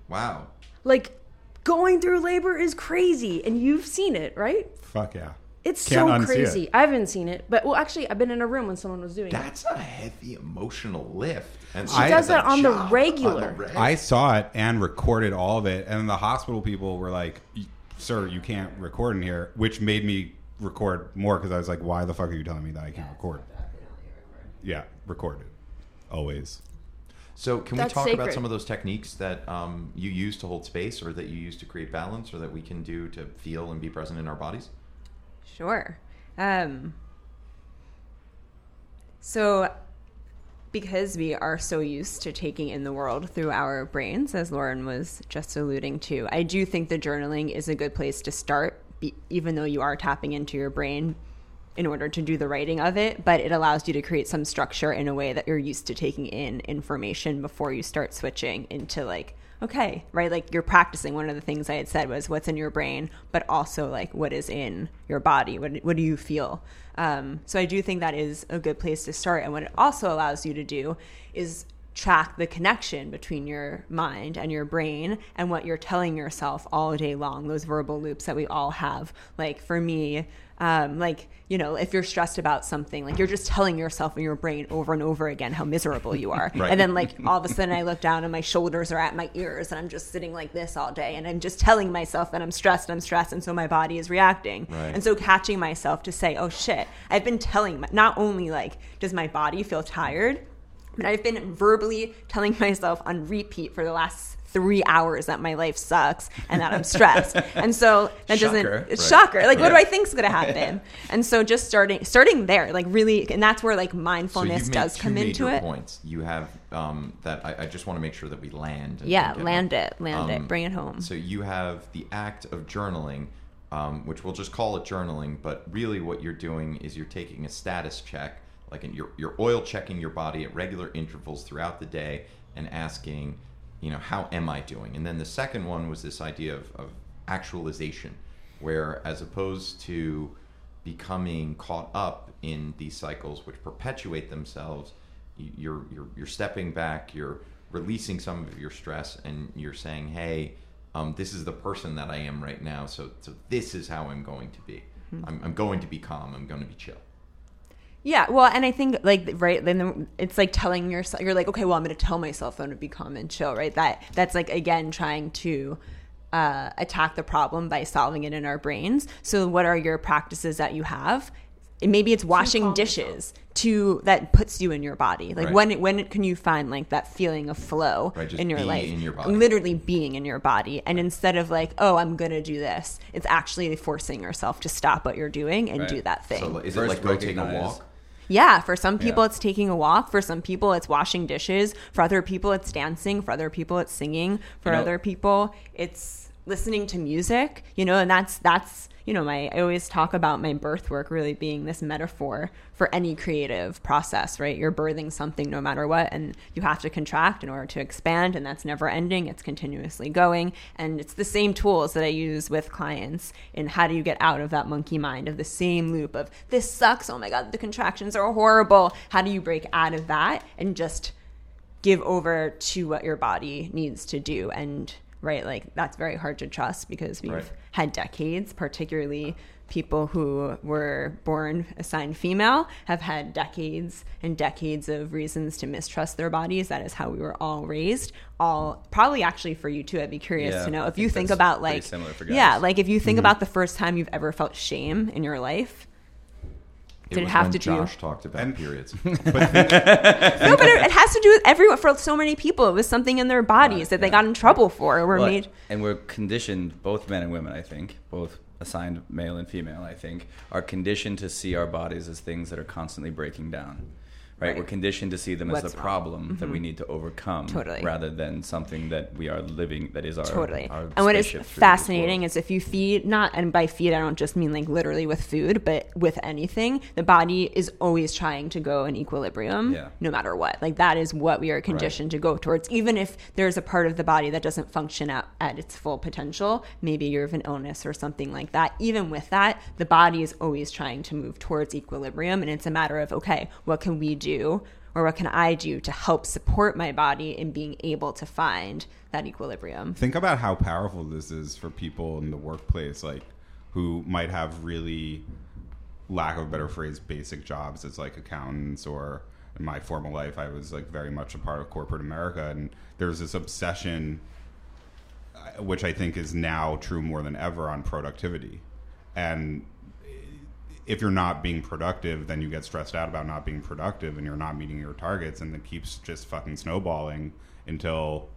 Wow. Like going through labor is crazy and you've seen it, right? Fuck yeah. It's Can't so crazy. it. I haven't seen it, but well actually I've been in a room when someone was doing it. That's a heavy emotional lift. And She does that on the job regular. reg. I saw it and recorded all of it, and the hospital people were like, "Sir, you can't record in here," which made me record more because I was like, "Why the fuck are you telling me that I can't record?" Yeah, record it always. So, can That's we talk about some of those techniques that um, you use to hold space, or that you use to create balance, or that we can do to feel and be present in our bodies? Sure. Um, so because we are so used to taking in the world through our brains, as Lauren was just alluding to, I do think the journaling is a good place to start, be, even though you are tapping into your brain in order to do the writing of it. But it allows you to create some structure in a way that you're used to taking in information before you start switching into like, okay, right? Like you're practicing. One of the things I had said was what's in your brain, but also like what is in your body. What, what do you feel? Um, so I do think that is a good place to start. And what it also allows you to do is track the connection between your mind and your brain and what you're telling yourself all day long those verbal loops that we all have like for me um, like you know if you're stressed about something like you're just telling yourself in your brain over and over again how miserable you are Right. and then like all of a sudden i look down and my shoulders are at my ears and i'm just sitting like this all day and i'm just telling myself that i'm stressed i'm stressed and so my body is reacting Right. and so catching myself to say oh shit i've been telling my, not only like does my body feel tired I've been verbally telling myself on repeat for the last three hours that my life sucks and that I'm stressed. and so that doesn't Shocker. it's Right. shocker. Like what do Right. I think's gonna happen? and so just starting starting there, like really and that's where like mindfulness made does come into it. points. You have um, that. I, I just want to make sure that we land. Yeah, land them. it, land it, Um, bring it home. So you have the act of journaling, um, which we'll just call it journaling, but really what you're doing is you're taking a status check, like in, you're, you're oil checking your body at regular intervals throughout the day and asking, you know, how am I doing? And then the second one was this idea of, of actualization, where as opposed to becoming caught up in these cycles which perpetuate themselves, you're, you're, you're stepping back, you're releasing some of your stress, and you're saying, hey, um, this is the person that I am right now, so, so this is how I'm going to be. I'm, I'm going to be calm, I'm going to be chill. Yeah, well, and I think like right then it's like telling yourself you're like okay, well, I'm going to tell myself I'm going to be calm and chill, right? That that's like again trying to uh, attack the problem by solving it in our brains. So, what are your practices that you have? And Maybe it's washing dishes to that puts you in your body. Like Right. when when can you find like that feeling of flow Right, just in your being life? in your body. Literally being in your body, and instead of like oh I'm gonna do this, it's actually forcing yourself to stop what you're doing and Right. do that thing. So is First it like go take a walk? Yeah, for some people Yeah. it's taking a walk, for some people it's washing dishes, for other people it's dancing, for other people it's singing, for You know- other people it's listening to music, you know, and that's that's you know, my I always talk about my birth work really being this metaphor for any creative process, right? You're birthing something no matter what and you have to contract in order to expand and that's never ending, it's continuously going and it's the same tools that I use with clients in how do you get out of that monkey mind of the same loop of this sucks, oh my god, the contractions are horrible. How do you break out of that and just give over to what your body needs to do and right like that's very hard to trust because we've Right. Had decades particularly people who were born assigned female have had decades and decades of reasons to mistrust their bodies. That is how we were all raised. All probably actually for you too i'd be curious Yeah, to know. If you think think about like similar for yeah like if you think mm-hmm. about the first time you've ever felt shame in your life Did it was have when to do- Josh talked about And- periods. no, but it, it has to do with everyone. For so many people, it was something in their bodies Right, that they got in trouble for, or were Well, made. and we're conditioned, both men and women, I think, both assigned male and female, I think, are conditioned to see our bodies as things that are constantly breaking down. Right? Right. We're conditioned to see them as What's the wrong. problem that we mm-hmm. need to overcome, Totally. rather than something that we are living. That is our Totally. Our And what is spaceship through this fascinating is if you feed, not, and by feed, I don't just mean like literally with food, but with anything, the body is always trying to go in equilibrium Yeah. no matter what. Like that is what we are conditioned to go towards. Even if there's a part of the body that doesn't function at, at its full potential, maybe you have an illness or something like that. Even with that, the body is always trying to move towards equilibrium. And it's a matter of, okay, what can we do? Or what can I do to help support my body in being able to find that equilibrium? Think about how powerful this is for people in the workplace, like who might have really, lack of a better phrase, basic jobs as like accountants or in my former life, I was like very much a part of corporate America, and there's this obsession, uh, which I think is now true more than ever, on productivity, and if you're not being productive, then you get stressed out about not being productive and you're not meeting your targets, and it keeps just fucking snowballing until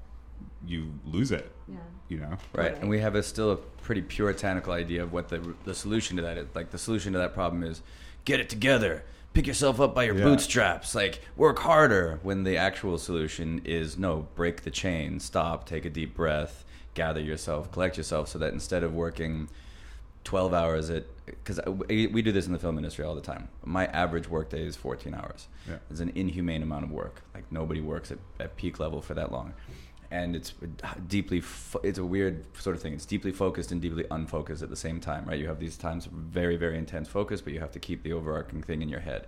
you lose it. Yeah. You know. Right, and we have a still a pretty puritanical idea of what the the solution to that is. Like the solution to that problem is get it together, pick yourself up by your Yeah. bootstraps, like work harder. When the actual solution is no, break the chain, stop, take a deep breath, gather yourself, collect yourself, so that instead of working 12 hours at because we do this in the film industry all the time. My average workday is 14 hours. Yeah. it's an inhumane amount of work. Like nobody works at, at peak level for that long. And it's deeply fo- it's a weird sort of thing. It's deeply focused and deeply unfocused at the same time right? You have these times of very very intense focus but you have to keep the overarching thing in your head.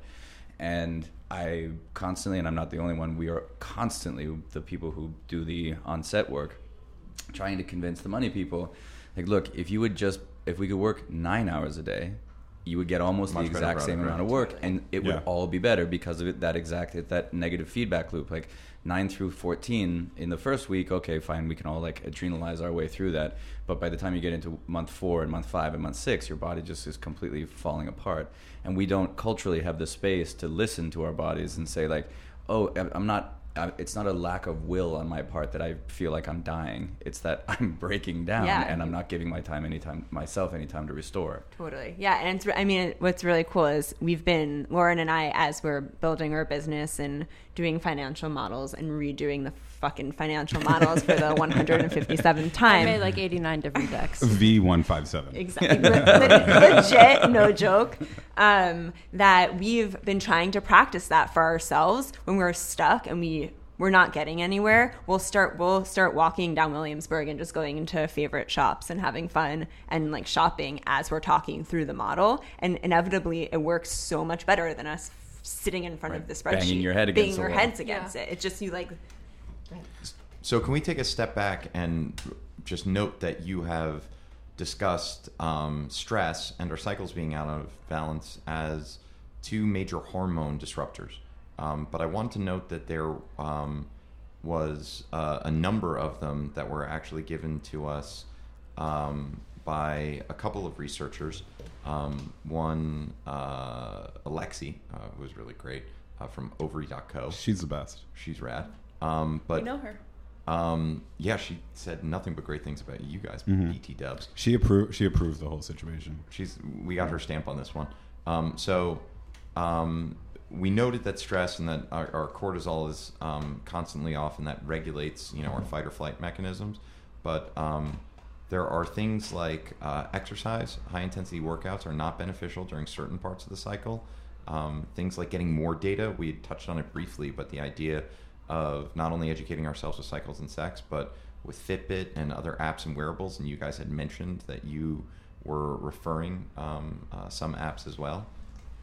And i constantly and i'm not the only one we are constantly the people who do the on-set work trying to convince the money people like look if you would just if we could work nine hours a day you would get almost Much the exact same amount of work and it would all be better because of it, that exact it, that negative feedback loop. Like 9 through 14 in the first week okay fine we can all like adrenalize our way through that. But by the time you get into month 4 and month 5 and month 6 your body just is completely falling apart. And we don't culturally have the space to listen to our bodies and say like oh i'm not I- it's not a lack of will on my part that I feel like I'm dying. It's that I'm breaking down Yeah. and I'm not giving my time any time myself any time to restore. Totally. Yeah. And it's, I mean, what's really cool is we've been, Lauren and I, as we're building our business and doing financial models and redoing the fucking financial models for the 157th I time. made like 89 different decks. V one five seven. Exactly. Le- legit, no joke. Um, that we've been trying to practice that for ourselves when we're stuck and we we're not getting anywhere. We'll start we'll start walking down Williamsburg and just going into favorite shops and having fun and like shopping as we're talking through the model. And inevitably, it works so much better than us sitting in front Right. of the spreadsheet, Banging your head against the our wall. heads against Yeah. it. It's just you like So, can we take a step back and just note that you have discussed um, stress and our cycles being out of balance as two major hormone disruptors? Um, but I want to note that there um, was uh, a number of them that were actually given to us um, by a couple of researchers. Um, one, uh, Alexi, uh, who was really great uh, from Ovary.co. She's the best. She's rad. Um, but We know her. um, yeah, she said nothing but great things about you guys, BT Dubs. She approved. She approved the whole situation. She's we got her stamp on this one. Um, so um, we noted that stress and that our, our cortisol is um, constantly off, and that regulates you know our fight or flight mechanisms. But um, there are things like uh, exercise, high intensity workouts are not beneficial during certain parts of the cycle. Um, things like getting more data, we touched on it briefly, but the idea of not only educating ourselves with cycles and sex, but with Fitbit and other apps and wearables. And you guys had mentioned that you were referring um, uh, some apps as well.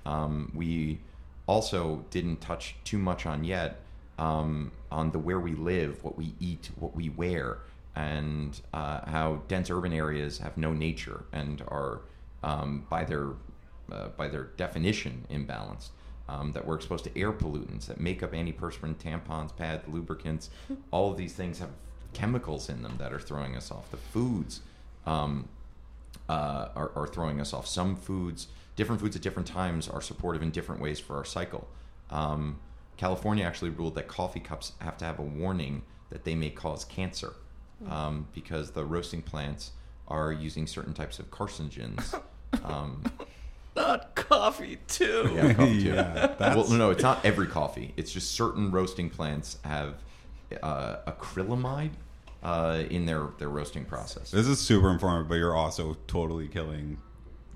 Um, we also didn't touch too much on yet um, on the where we live, what we eat, what we wear, and uh, how dense urban areas have no nature and are um, by their uh, by their definition imbalanced. Um, that we're exposed to air pollutants that make up antiperspirant, tampons, pads, lubricants. All of these things have chemicals in them that are throwing us off. The foods um, uh, are, are throwing us off. Some foods, different foods at different times, are supportive in different ways for our cycle. Um, California actually ruled that coffee cups have to have a warning that they may cause cancer um, because the roasting plants are using certain types of carcinogens. Not coffee too. yeah, coffee too. Yeah, that's- well, no, it's not every coffee. It's just certain roasting plants have uh, acrylamide uh, in their, their roasting process. This is super informative, but you're also totally killing.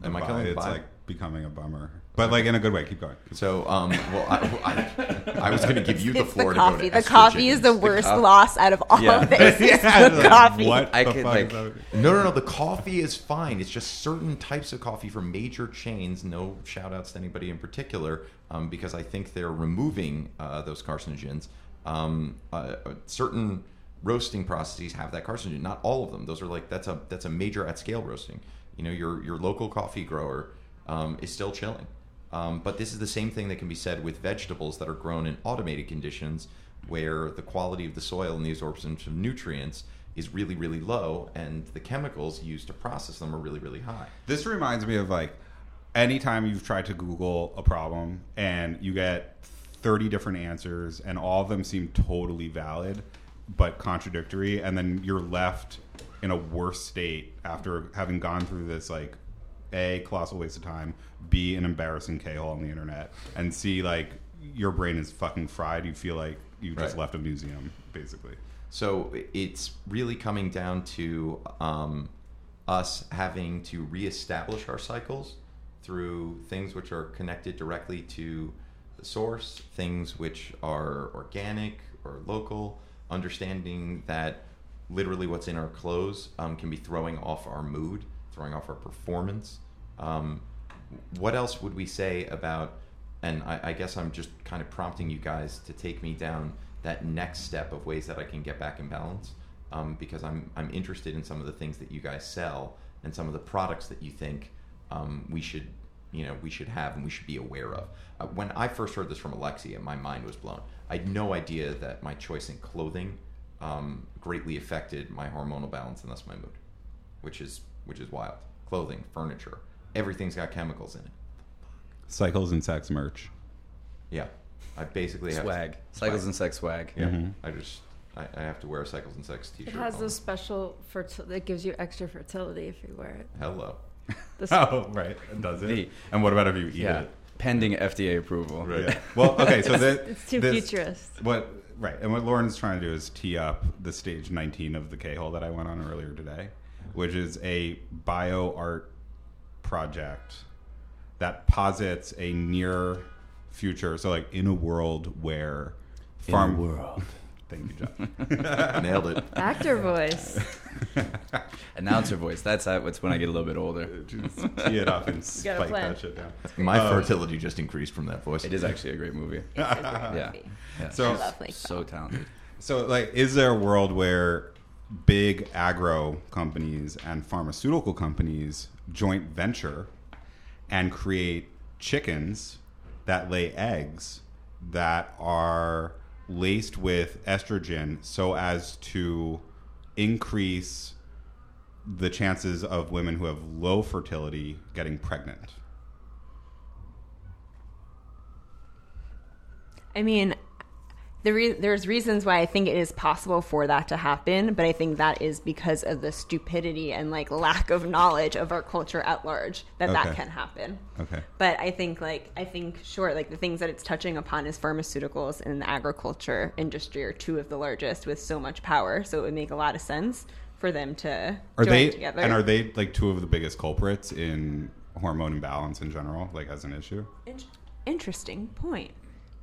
Am I vibe. killing the It's vibe? like becoming a bummer, but like in a good way. Keep going. So, um, well, I, I, I was going to give you the floor the to go coffee. to The coffee is the estrogens. worst co- loss out of all Yeah. of this. Yeah, the like, coffee. What I the could, fuck like- is that? No, no, no. The coffee is fine. It's just certain types of coffee from major chains. No shout outs to anybody in particular, um, because I think they're removing uh, those carcinogens. Um, uh, uh, certain roasting processes have that carcinogen. Not all of them. Those are like that's a that's a major at scale roasting. You know, your your local coffee grower um, is still chilling. Um, but this is the same thing that can be said with vegetables that are grown in automated conditions, where the quality of the soil and the absorption of nutrients is really, really low, and the chemicals used to process them are really, really high. This reminds me of like anytime you've tried to Google a problem and you get 30 different answers and all of them seem totally valid. but contradictory, and then you're left in a worse state after having gone through this like a colossal waste of time, b an embarrassing k hole on the internet, and c like your brain is fucking fried. You feel like you just Right. left a museum, basically. So it's really coming down to um, us having to reestablish our cycles through things which are connected directly to the source, things which are organic or local, understanding that literally what's in our clothes um, can be throwing off our mood, throwing off our performance. Um, what else would we say about and I, I guess i'm just kind of prompting you guys to take me down that next step of ways that i can get back in balance um, because i'm i'm interested in some of the things that you guys sell and some of the products that you think um, we should you know we should have and we should be aware of uh, when i first heard this from alexia my mind was blown i had no idea that my choice in clothing um, greatly affected my hormonal balance and thus my mood which is which is wild clothing furniture everything's got chemicals in it Cycles and sex merch. yeah, I basically have Swag. Cycles and sex swag. Yeah, Mhm. I just I, I have to wear a cycles and sex T-shirt. It has all this special fertil. It gives you extra fertility if you wear it. Hello. This Oh, right. Does it? Neat. And what about if you eat Yeah. it? Pending FDA approval. Right. Yeah. Well, okay. So that It's too this- futurist. What right, and what Lauren's trying to do is tee up the stage 19 of the K hole that I went on earlier today, which is a bio art project that posits a near future. So, like in a world where farm world. Thank you, John. Nailed it. Actor voice. Announcer voice. That's how, it's when I get a little bit older. Just tee it up and spike that shit down. My Uh, fertility just increased from that voice. It is actually a great movie. Yeah. yeah. So- I love Lake so talented. So, like, is there a world where big agro companies and pharmaceutical companies joint venture and create chickens that lay eggs that are laced with estrogen so as to increase the chances of women who have low fertility getting pregnant? I mean, the re- there's reasons why I think it is possible for that to happen, but I think that is because of the stupidity and like lack of knowledge of our culture at large that Okay. that can happen. Okay. But I think like I think sure like the things that it's touching upon is pharmaceuticals and the agriculture industry are two of the largest with so much power, so it would make a lot of sense for them to Are join they together. and are they like two of the biggest culprits in hormone imbalance in general, like as an issue? In- interesting point.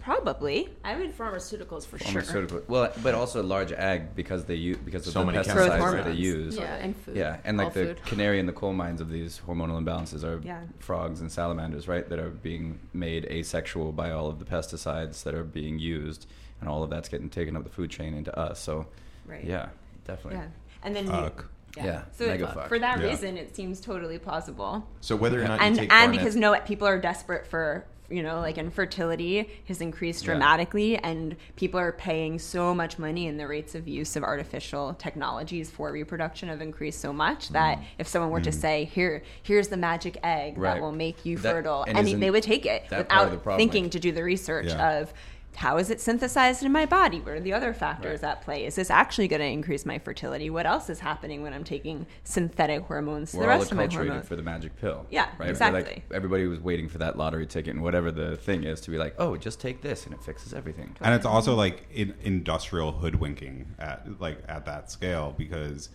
Probably. I would pharmaceuticals for sure. Pharmaceutical. Well, but also large ag because they use because of So the many pesticides that they hormones. use. Yeah, and food. Yeah, and All like the food. canary in the coal mines of these hormonal imbalances are Yeah. frogs and salamanders, right? That are being made asexual by all of the pesticides that are being used, and all of that's getting taken up the food chain into us. So, Right. yeah, definitely. Yeah. And then you- Fuck. Yeah, So mega uh, fuck. for that Yeah. reason, it seems totally plausible. So whether or not you and take and Barnett- because no people are desperate for you know like infertility has increased Yeah. dramatically and people are paying so much money and the rates of use of artificial technologies for reproduction have increased so much mm. that if someone were to mm. say here here's the magic egg Right. that will make you That- fertile and and isn't they would take it that part of the without problem, thinking like- to do the research Yeah. of how is it synthesized in my body? What are the other factors Right. at play? Is this actually going to increase my fertility? What else is happening when I'm taking synthetic hormones We're the all rest of my acculturated hormones? for the magic pill. Yeah, right? Exactly. Like, everybody was waiting for that lottery ticket and whatever the thing is to be like, oh, just take this and it fixes everything. and it's also like in, industrial hoodwinking at like at that scale because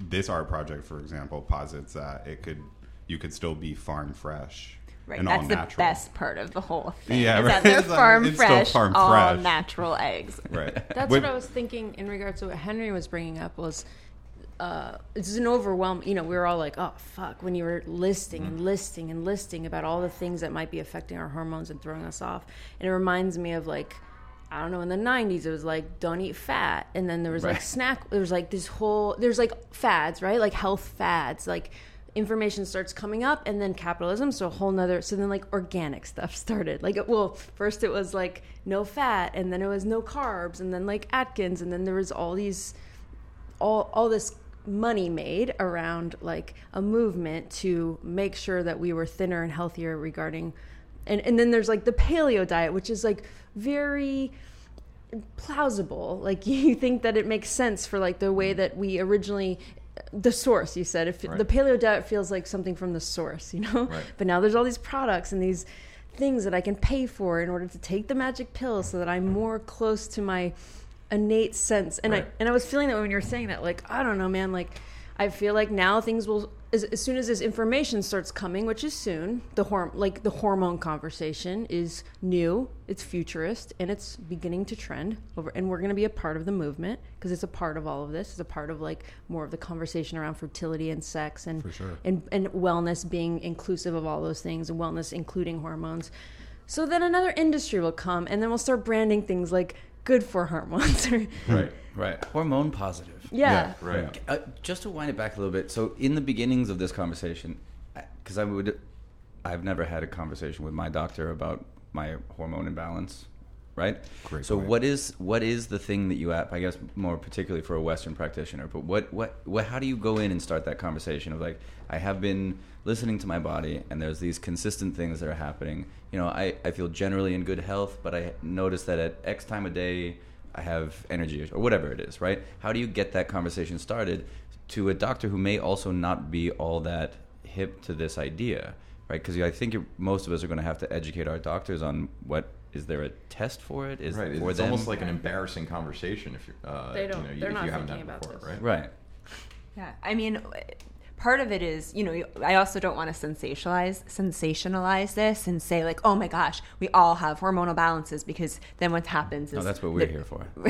this art project for example posits that it could you could still be farm fresh Right, and that's all the best part of the whole thing. Yeah, right. that they're farm it's fresh, farm all fresh. natural eggs. right That's Would- what I was thinking in regards to what Henry was bringing up was uh, it's an overwhelm. You know, we were all like, "Oh fuck!" When you were listing and listing and listing about all the things that might be affecting our hormones and throwing us off, and it reminds me of like. I don't know. In the '90s, it was like don't eat fat, and then there was like snack. There was like this whole. There's like fads, right? Like health fads. Like information starts coming up, and then capitalism. So a whole nother. So then like organic stuff started. Like well, first it was like no fat, and then it was no carbs, and then like Atkins, and then there was all these all all this money made around like a movement to make sure that we were thinner and healthier regarding and and then there's like the paleo diet which is like very plausible. Like you think that it makes sense for like the way that we originally the source you said if Right. the paleo diet feels like something from the source you know Right. but now there's all these products and these things that i can pay for in order to take the magic pill so that i'm more close to my innate sense and i and i was feeling that when you were saying that like i don't know man like i feel like now things will as, as soon as this information starts coming which is soon the horm like the hormone conversation is new it's futurist and it's beginning to trend over and we're going to be a part of the movement because it's a part of all of this it's a part of like more of the conversation around fertility and sex and sure. and, and wellness being inclusive of all those things and wellness including hormones so then another industry will come and then we'll start branding things like good for hormones Right. Right. Hormone positive. yeah, Right. Uh, just to wind it back a little bit. So, in the beginnings of this conversation, because I would, I've never had a conversation with my doctor about my hormone imbalance, right? Great So, point. what is what is the thing that you app? I guess more particularly for a Western practitioner. But what what what? How do you go in and start that conversation of like, I have been listening to my body, and there's these consistent things that are happening. You know, I I feel generally in good health, but I notice that at X time of day. I have energy or whatever it is, right? How do you get that conversation started to a doctor who may also not be all that hip to this idea, right? Because I think most of us are going to have to educate our doctors on what is there a test for it? Is Right. for It's them? almost like an embarrassing conversation if you're, uh, They don't- you know, they're if not you haven't done thinking it about before, this. right? right. Yeah, I mean, part of it is, you know, I also don't want to sensationalize sensationalize this and say like, oh my gosh, we all have hormonal balances because then what happens is No, that's what we're the- here for.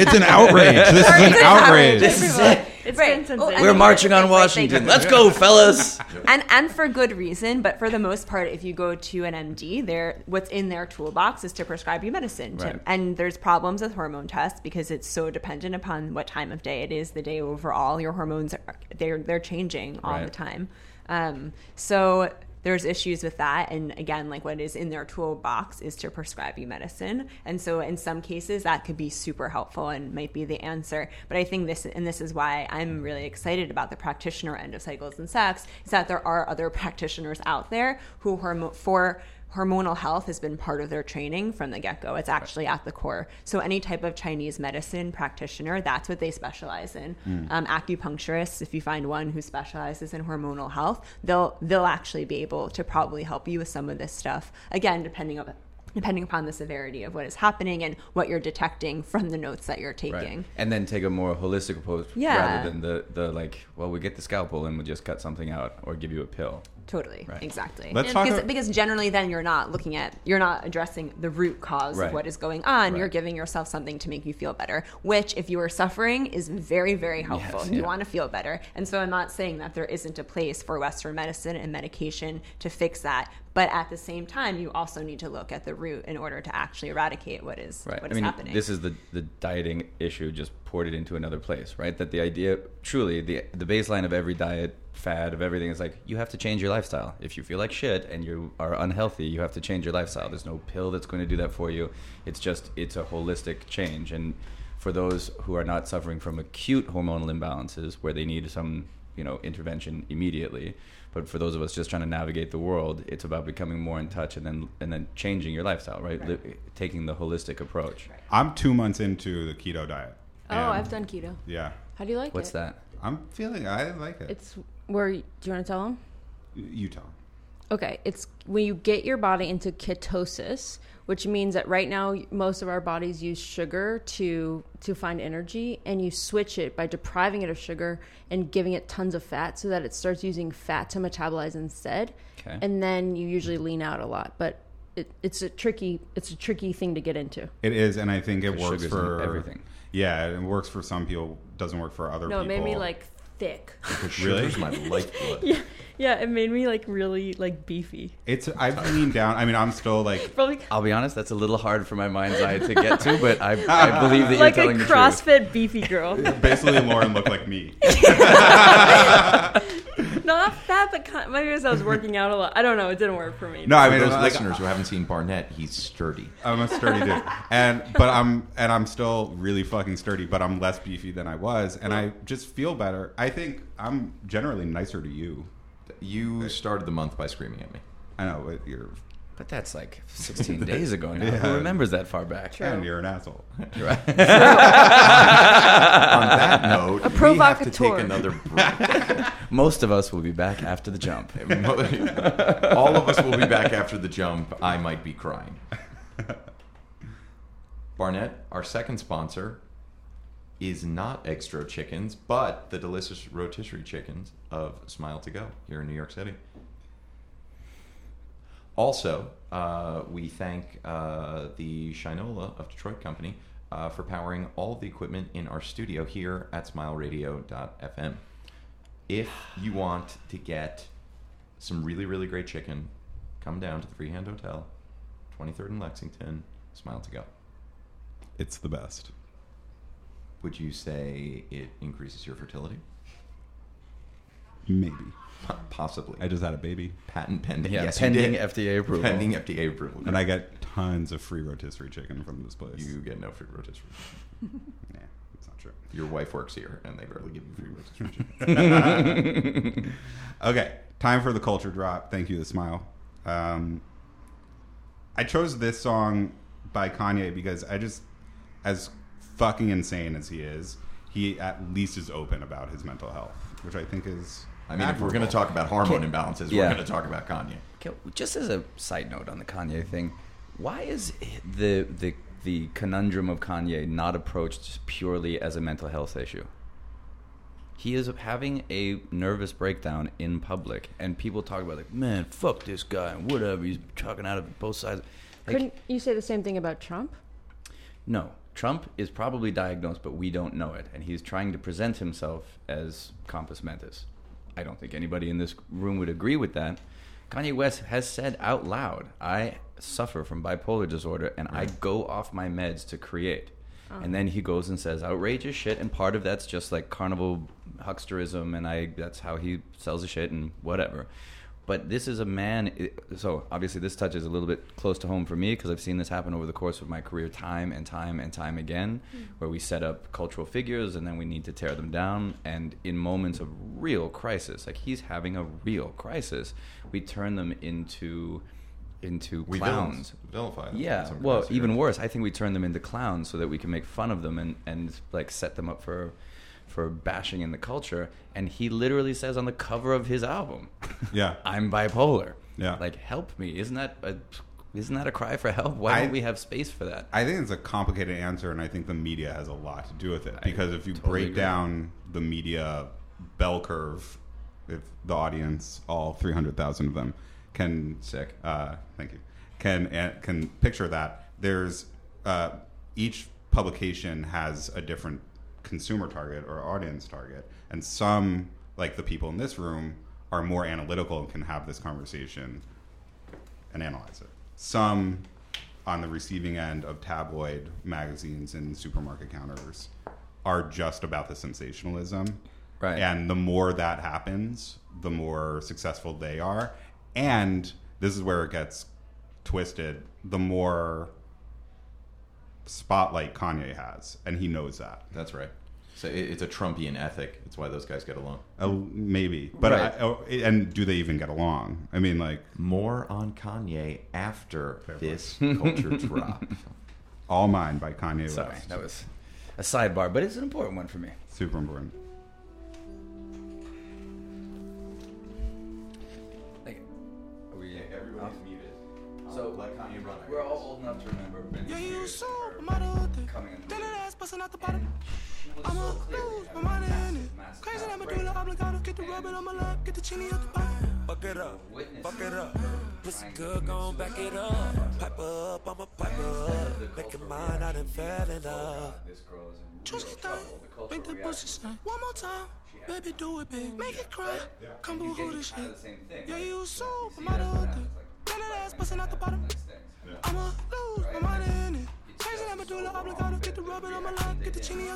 It's an outrage. This is an outrage. This is it. It's Right. been Well, We're marching on the like, Washington. Let's go, fellas. and and for good reason. But for the most part, if you go to an MD, their what's in their toolbox is to prescribe you medicine. To- Right. And there's problems with hormone tests because it's so dependent upon what time of day it is. The day overall, your hormones are they're they're changing all the time. Um, so there's issues with that. And again like what is in their toolbox is to prescribe you medicine. And so in some cases that could be super helpful and might be the answer. But i think this and this is why i'm really excited about the practitioner end of cycles and sex is that there are other practitioners out there who are for hormonal health has been part of their training from the get-go. It's actually at the core. So any type of chinese medicine practitioner that's what they specialize in. Um, acupuncturists if you find one who specializes in hormonal health they'll they'll actually be able to probably help you with some of this stuff. Again depending on depending upon the severity of what is happening and what you're detecting from the notes that you're taking. Right. And then take a more holistic approach Yeah. rather than the, the like, well, we get the scalpel and we just cut something out or give you a pill. Totally. Right. Exactly. Let's talk because, about- because generally then you're not looking at you're not addressing the root cause Right. of what is going on. You're giving yourself something to make you feel better, which if you are suffering is very very helpful. Yes, you yeah. want to feel better. And so I'm not saying that there isn't a place for western medicine and medication to fix that, but at the same time you also need to look at the root in order to actually eradicate what is Right. what I mean, happening. this is the the dieting issue just ported into another place, right? That the idea, truly, the the baseline of every diet fad of everything is like you have to change your lifestyle. If you feel like shit and you are unhealthy, you have to change your lifestyle. There's no pill that's going to do that for you. It's just it's a holistic change. And for those who are not suffering from acute hormonal imbalances where they need some you know intervention immediately. But for those of us just trying to navigate the world, it's about becoming more in touch and then and then changing your lifestyle, right? Li- taking the holistic approach. I'm two months into the keto diet. Oh, I've done keto. Yeah, How do you like What's it? that? I'm feeling. I like it. It's where. Do you want to tell them? you tell. Okay, it's when you get your body into ketosis, which means that right now most of our bodies use sugar to to find energy, and you switch it by depriving it of sugar and giving it tons of fat, so that it starts using fat to metabolize instead. Okay. And then you usually lean out a lot, but it, it's a tricky it's a tricky thing to get into. It is, and I think it works for everything. Yeah, it works for some people. Doesn't work for other No, people. it made me like thick. Because Really? sugar's my lifeblood. yeah, yeah, it made me like really like beefy. It's. I've leaned down. I mean, I'm still like. Probably I'll be honest, that's a little hard for my mind's eye to get to, but I, I believe that you're like a telling the truth. CrossFit beefy girl. Basically, Lauren looked like me. Not fat, but kind maybe because I was working out a lot. I don't know. It didn't work for me. No, I mean, those like, listeners who haven't seen Barnett, he's sturdy. I'm a sturdy dude, and but I'm and I'm still really fucking sturdy, but I'm less beefy than I was, and I just feel better. I think I'm generally nicer to you. You started the month by screaming at me. I know but you're But that's like 16 days ago now. Who remembers that far back? And you're an asshole. Right. On that note, A we have to take another break. Most of us will be back after the jump. All of us will be back after the jump. I might be crying. Barnett, our second sponsor, is not Extra Chickens, but the delicious rotisserie chickens of Smile to Go here in New York City. Also, uh, we thank uh, the Shinola of Detroit Company uh, for powering all of the equipment in our studio here at smileradio.fm. If you want to get some really, really great chicken, come down to the Freehand Hotel, 23rd in Lexington, Smile to Go. It's the best. Would you say it increases your fertility? Maybe. Possibly. I just had a baby, Patent pending. Yeah, yes, you pending did. FDA approval. Pending FDA approval. and I get tons of free rotisserie chicken from this place. You get no free rotisserie. yeah, it's not true. Your wife works here, and they barely give you free rotisserie chicken. Okay, time for the culture drop. Thank you, the smile. Um, I chose this song by Kanye because I just, as fucking insane as he is, he at least is open about his mental health, which I think is. I mean, if we're going to talk about hormone imbalances, Yeah. we're going to talk about Kanye. Okay, Just as a side note on the Kanye thing, why is the the the conundrum of Kanye not approached purely as a mental health issue? He is having a nervous breakdown in public, and people talk about like, man, fuck this guy, and whatever. He's talking out of both sides. Like, Couldn't you say the same thing about Trump? no, Trump is probably diagnosed, but we don't know it, and he's trying to present himself as compos mentis. I don't think anybody in this room would agree with that. Kanye West has said out loud, "I suffer from bipolar disorder, and I go off my meds to create." Oh. And then he goes and says outrageous shit, and part of that's just like carnival hucksterism, and I that's how he sells the shit and whatever. But this is a man. So obviously, this touches a little bit close to home for me because I've seen this happen over the course of my career, time and time and time again, hmm. where we set up cultural figures and then we need to tear them down. And in moments of real crisis, like he's having a real crisis, we turn them into into We clowns. vilify them Yeah. Well, even worse, I think we turn them into clowns so that we can make fun of them and and like set them up for for bashing in the culture. And he literally says on the cover of his album, Yeah. I'm bipolar. Yeah. Like, help me. Isn't that a, isn't that a cry for help? Why I- don't we have space for that? I think it's a complicated answer, and I think the media has a lot to do with it. Because if you totally break agree. down the media bell curve, if the audience, all 300,000 of them, can Sick. uh, thank you, can uh, can picture that there's uh, each publication has a different consumer target or audience target, and some like the people in this room are more analytical and can have this conversation and analyze it. Some on the receiving end of tabloid magazines and supermarket counters are just about the sensationalism. Right. And the more that happens, the more successful they are. And this is where it gets twisted. The more spotlight Kanye has, and he knows that. That's right. So it, it's a Trumpian ethic. It's why those guys get along. Uh, maybe, but Right. I, oh, and do they even get along? I mean, like More on Kanye after Fair this culture drop. "All Mine" by Kanye Sorry, West. that was a sidebar, but it's an important one for me. Super important. So, let Kanye run. we're all old enough to remember Britney Yeah, you Spears so and I'm out her of it. coming in. Ass busting out the bottom. I'ma lose my having a money in it. Crazy, massive I'ma do breakdown. the obligato. Get the rubbing on my lap. Get the chini out the bottom. Fuck it up. Witness Fuck it up. Pussy trying good, gon' back it up. Pipe up, I'ma pipe up. Making mine, I done fell in love. This girl is in real Juicy trouble. thing, make the reaction pussy was- sing. One more time, baby, do it big. Make it cry. Come You boo hoo this shit. the same thing. Yeah, you so You see I'm out of happens, it. like, Then that ass busting out the bottom. I'ma lose my money in it. Crazy, I'ma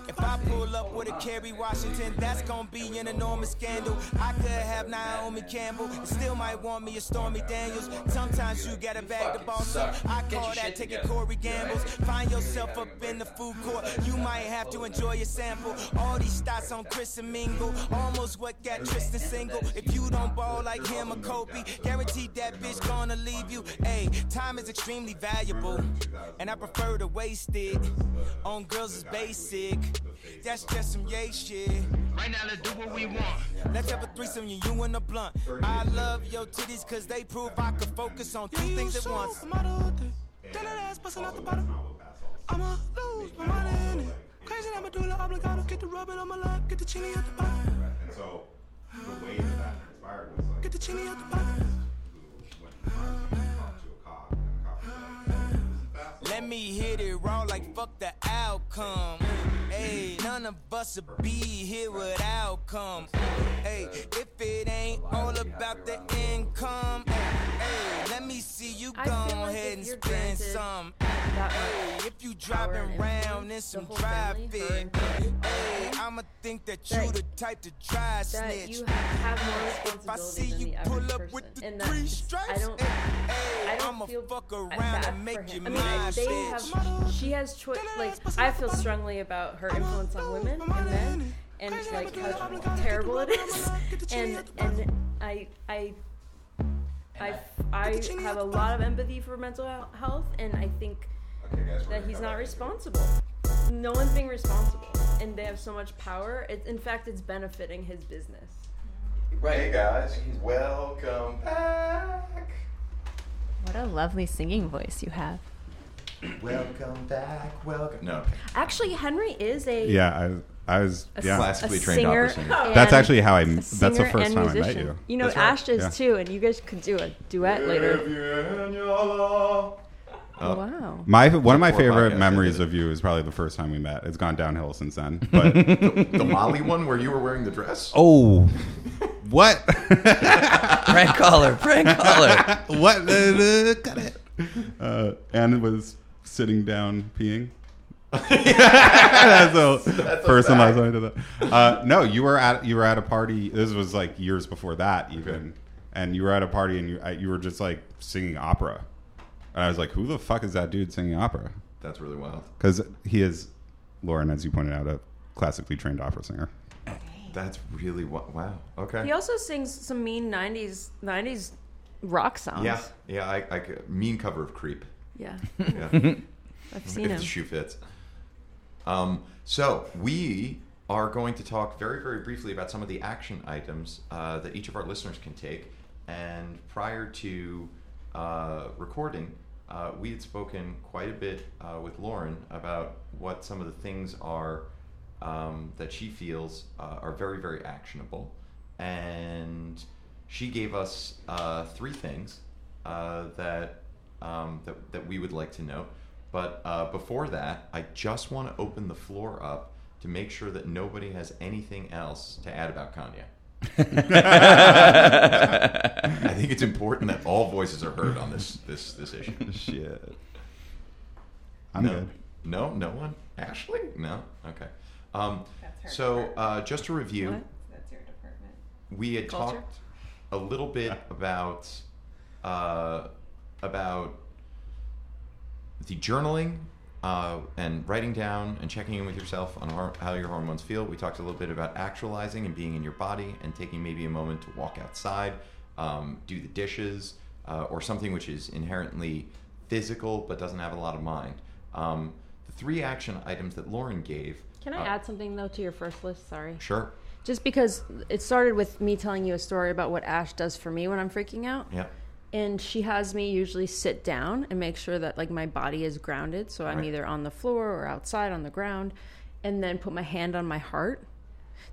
If I pull up with a Kerry Washington, that's gonna be an enormous scandal. I could have Naomi Campbell, and still might want me a Stormy Daniels. Sometimes you gotta bag the boss up. I call that taking Corey Gambles. Find yourself up in the food court, you might have to enjoy a sample. All these stats on Christian Mingle, almost what got Tristan single. If you don't ball like him or Kobe, guaranteed that bitch gonna leave you. Hey, time is extremely valuable, and I prefer to waste it on girls is basic. That's just some yay shit. Right now, let's do what we want. Let's have a threesome, you, you and a blunt. I love your titties cause they prove I could focus on two things at once. I'ma lose my mind in it. Crazy, I'ma do the obligado. Get the rubbing on my lap. Get the chili at the bottom. And so the way that that transpired was like Get the chili at the bottom. Let me hit it raw like fuck the outcome. Hey, none of us would be here without come. Hey, if it ain't all about the income, hey, let me see you go ahead and spend some. That much if you driving and around in some the whole drive family, fit, hey, I'ma think that you the type to try snitch. you have more If I see you pull up person. with the and three stripes, I don't. hey, I don't I'ma feel fuck around and make you. I mean, my they bitch. have. She has choice. Like I feel strongly about her influence on women and men, and like how terrible it is. And and I I. I, I have a lot of empathy for mental health, and I think okay, guys, we're that he's not responsible. No one's being responsible, and they have so much power. It, in fact, it's benefiting his business. Right. Hey guys, welcome back. What a lovely singing voice you have. Welcome back. Welcome. No. Actually, Henry is a Yeah, I, I was a, yeah. Classically a trained singer. opera singer. and- That's actually how I. That's the first and time I met you. You know, That's right. Ash is Yeah. too, and you guys could do a duet later. Oh. Wow. My one of my Or favorite podcast, memories yeah. of you is probably the first time we met. It's gone downhill since then. But The Molly one where you were wearing the dress? oh, what? prank caller, prank caller. what? Uh, uh, cut it. Uh, and was sitting down peeing. That's the first and last time I did that. Uh, no, you were at you were at a party. This was like years before that, even. And you were at a party, and you I- you were just like singing opera. And I was like, "Who the fuck is that dude singing opera?" That's really wild. Because he is, Lauren, as you pointed out, a classically trained opera singer. That's really wa- wow. Okay. He also sings some mean '90s '90s rock songs. Yeah, yeah. I mean cover of Creep. yeah. Yeah. I've seen if him. the shoe fits. Um, so we are going to talk very, very briefly about some of the action items uh, that each of our listeners can take. And prior to uh, recording, uh, we had spoken quite a bit uh, with Lauren about what some of the things are um, that she feels uh, are very, very actionable. And she gave us uh, three things uh, that, um, that that we would like to know. But uh, before that, I just want to open the floor up to make sure that nobody has anything else to add about Kanye. I think it's important that all voices are heard on this this this issue. Shit. I'm no, good. no, no one. Ashley, no. Okay. Um, so uh, just to review, What? That's your department. we had Culture? talked a little bit about uh, about the journaling uh, and writing down and checking in with yourself on how your hormones feel. We talked a little bit about actualizing and being in your body and taking maybe a moment to walk outside, um, do the dishes, uh, or something which is inherently physical but doesn't have a lot of mind. Um, the three action items that Lauren gave. Can I uh, add something though to your first list? Sorry. Sure. Just because it started with me telling you a story about what Ash does for me when I'm freaking out. Yeah. And she has me usually sit down and make sure that like my body is grounded. So i'm Right. either on the floor or outside on the ground and then put my hand on my heart.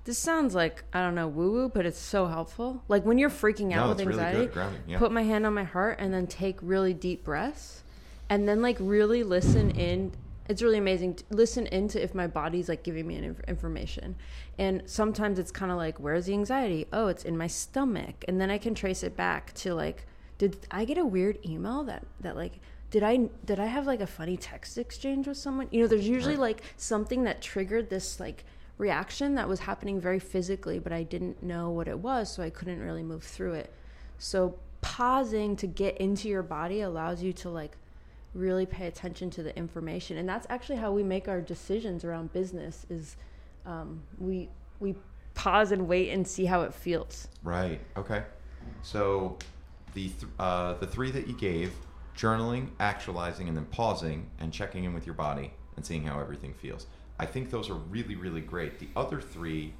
This sounds like i don't know woo woo but it's so helpful. Like when you're freaking out No, with really anxiety grounding, yeah. put my hand on my heart and then take really deep breaths. And then like really listen in. It's really amazing to listen into if my body's like giving me inf- information. And sometimes it's kind of like where's the anxiety? Oh it's in my stomach. And then i can trace it back to like did i get a weird email that that like did I did I have like a funny text exchange with someone? You know, there's usually like something that triggered this like reaction that was happening very physically, but I didn't know what it was, so I couldn't really move through it. So pausing to get into your body allows you to like really pay attention to the information, and that's actually how we make our decisions around business. Is um, we we pause and wait and see how it feels. Right. Okay. So the th- uh, the three that you gave: journaling, actualizing, and then pausing and checking in with your body and seeing how everything feels. I think those are really, really great. The other three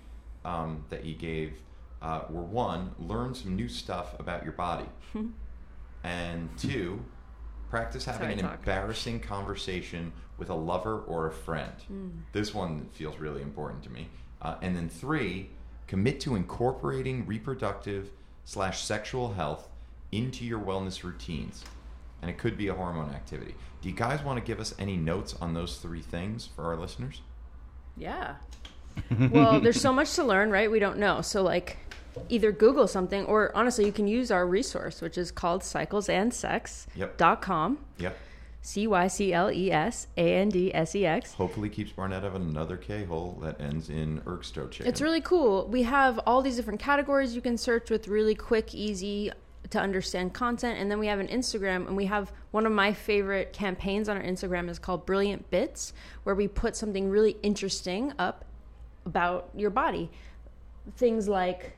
um, that you gave uh, were one, learn some new stuff about your body, and two, practice having an talk. embarrassing conversation with a lover or a friend. This one feels really important to me. Uh, and then three, commit to incorporating reproductive slash sexual health into your wellness routines. And it could be a hormone activity. Do you guys want to give us any notes on those three things for our listeners? Yeah. well, there's so much to learn, right? We don't know. So, like, either Google something or honestly, you can use our resource, which is called cyclesandsex.com. Yep. Yep. C Y C L E S A N D S E X. Hopefully keeps Barnett out of another K hole that ends in Ergsto chicken. It's really cool. We have all these different categories you can search with really quick, easy to understand content. And then we have an Instagram, and we have one of my favorite campaigns on our Instagram is called Brilliant Bits, where we put something really interesting up about your body. Things like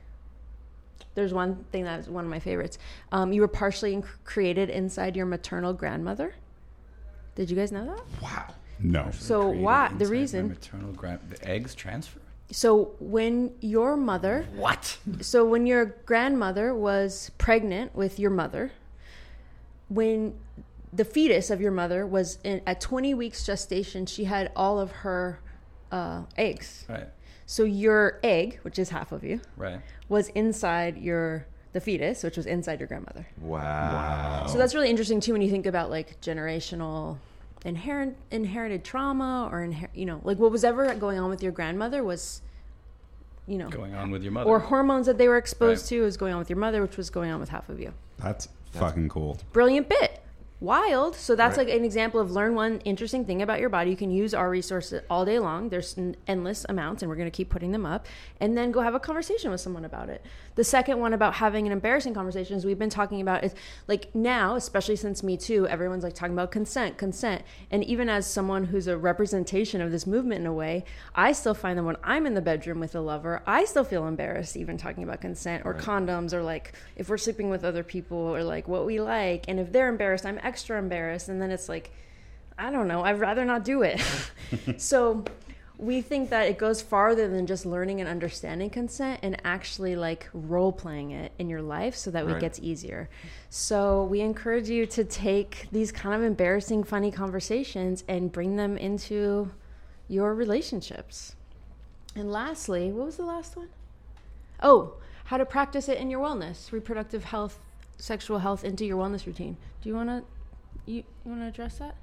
there's one thing that's one of my favorites. Um, you were partially inc- created inside your maternal grandmother. Did you guys know that? wow. No. So why the reason? maternal gra- the eggs transfer. So when your mother What? So when your grandmother was pregnant with your mother, when the fetus of your mother was in, at 20 weeks gestation, she had all of her uh, eggs. Right. So your egg, which is half of you, Right. was inside your the fetus, which was inside your grandmother. Wow. So that's really interesting too when you think about like generational inherent inherited trauma or inher- you know like what was ever going on with your grandmother was you know Going on with your mother. or hormones that they were exposed Right. to was going on with your mother, which was going on with half of you. That's fucking cool. Brilliant bit. Wild. So that's Right. like an example of learn one interesting thing about your body. You can use our resources all day long. There's n- endless amounts, and we're going to keep putting them up. And then go have a conversation with someone about it. The second one about having an embarrassing conversation is we've been talking about is like now, especially since Me Too, everyone's like talking about consent, consent. And even as someone who's a representation of this movement in a way, I still find that when I'm in the bedroom with a lover, I still feel embarrassed even talking about consent or condoms or like if we're sleeping with other people or like what we like. And if they're embarrassed, I'm extra embarrassed. And then it's like, I don't know, I'd rather not do it. so we think that it goes farther than just learning and understanding consent and actually like role playing it in your life so that Right. it gets easier. So we encourage you to take these kind of embarrassing, funny conversations and bring them into your relationships. And lastly, what was the last one? Oh, how to practice it in your wellness, reproductive health, sexual health into your wellness routine. Do you want to you, you want to address that?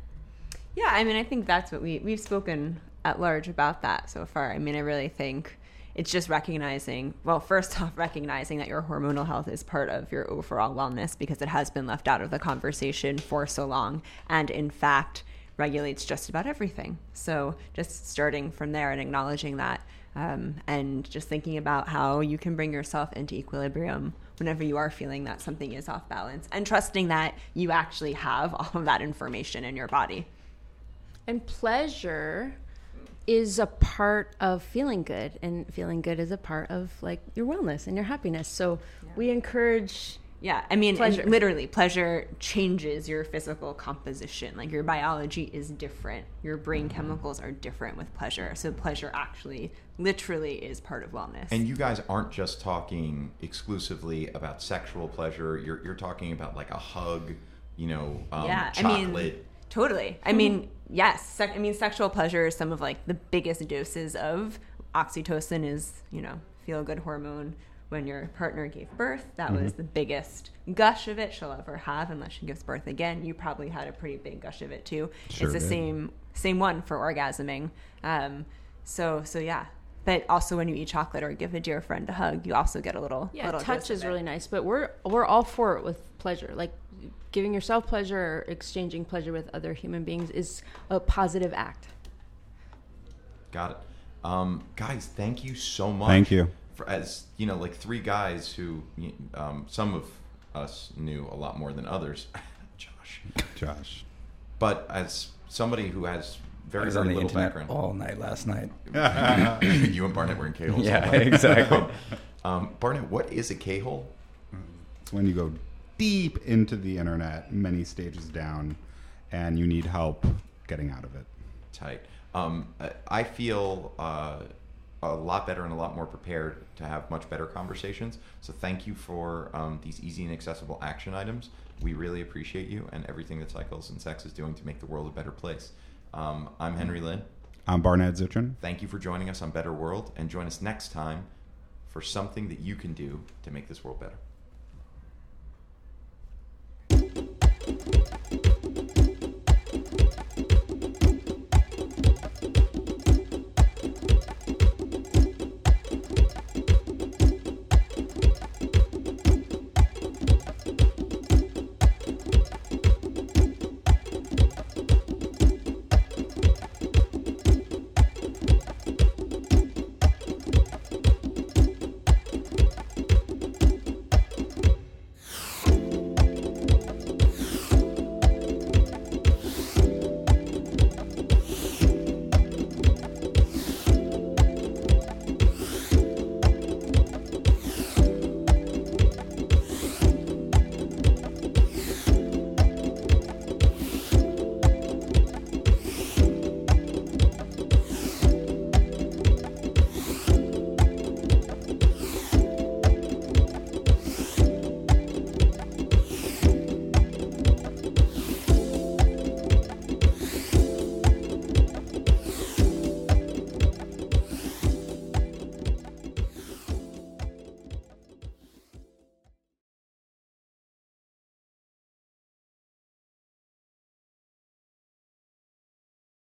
Yeah, I mean, I think that's what we we've spoken at large about that so far. I mean, I really think it's just recognizing, well, first off, recognizing that your hormonal health is part of your overall wellness because it has been left out of the conversation for so long, and in fact, regulates just about everything. So, just starting from there and acknowledging that, um, and just thinking about how you can bring yourself into equilibrium whenever you are feeling that something is off balance, and trusting that you actually have all of that information in your body. And pleasure is a part of feeling good, and feeling good is a part of like your wellness and your happiness. So we encourage. Yeah, I mean, Pleasure. literally, pleasure changes your physical composition. Like your biology is different, your brain chemicals are different with pleasure. So pleasure actually, literally, is part of wellness. And you guys aren't just talking exclusively about sexual pleasure. You're you're talking about like a hug, you know, um, yeah, chocolate. I mean, totally. I mean, yes. Sec- I mean, sexual pleasure is some of like the biggest doses of oxytocin. Is you know feel good hormone. When your partner gave birth, that was the biggest gush of it she'll ever have, unless she gives birth again. You probably had a pretty big gush of it too. Sure it's the did. same same one for orgasming. Um, so so yeah, but also when you eat chocolate or give a dear friend a hug, you also get a little Yeah, little touch is really nice, but we're we're all for it with pleasure. Like giving yourself pleasure or exchanging pleasure with other human beings is a positive act. Got it. Um, guys, thank you so much. Thank you. For, as you know, like three guys who um, some of us knew a lot more than others. Josh. Josh. But as somebody who has I very was very on the little internet background, all night last night. you and Barnett were in K-holes. Yeah, exactly. um, Barnett, what is a K-hole? It's when you go deep into the internet, many stages down, and you need help getting out of it. Tight. Um, I- I feel uh, a lot better and a lot more prepared to have much better conversations. So thank you for um, these easy and accessible action items. We really appreciate you and everything that Cycles and Sex is doing to make the world a better place. Um, I'm Henry Lynn. I'm Barnett Zitrin. Thank you for joining us on Better World, and join us next time for something that you can do to make this world better.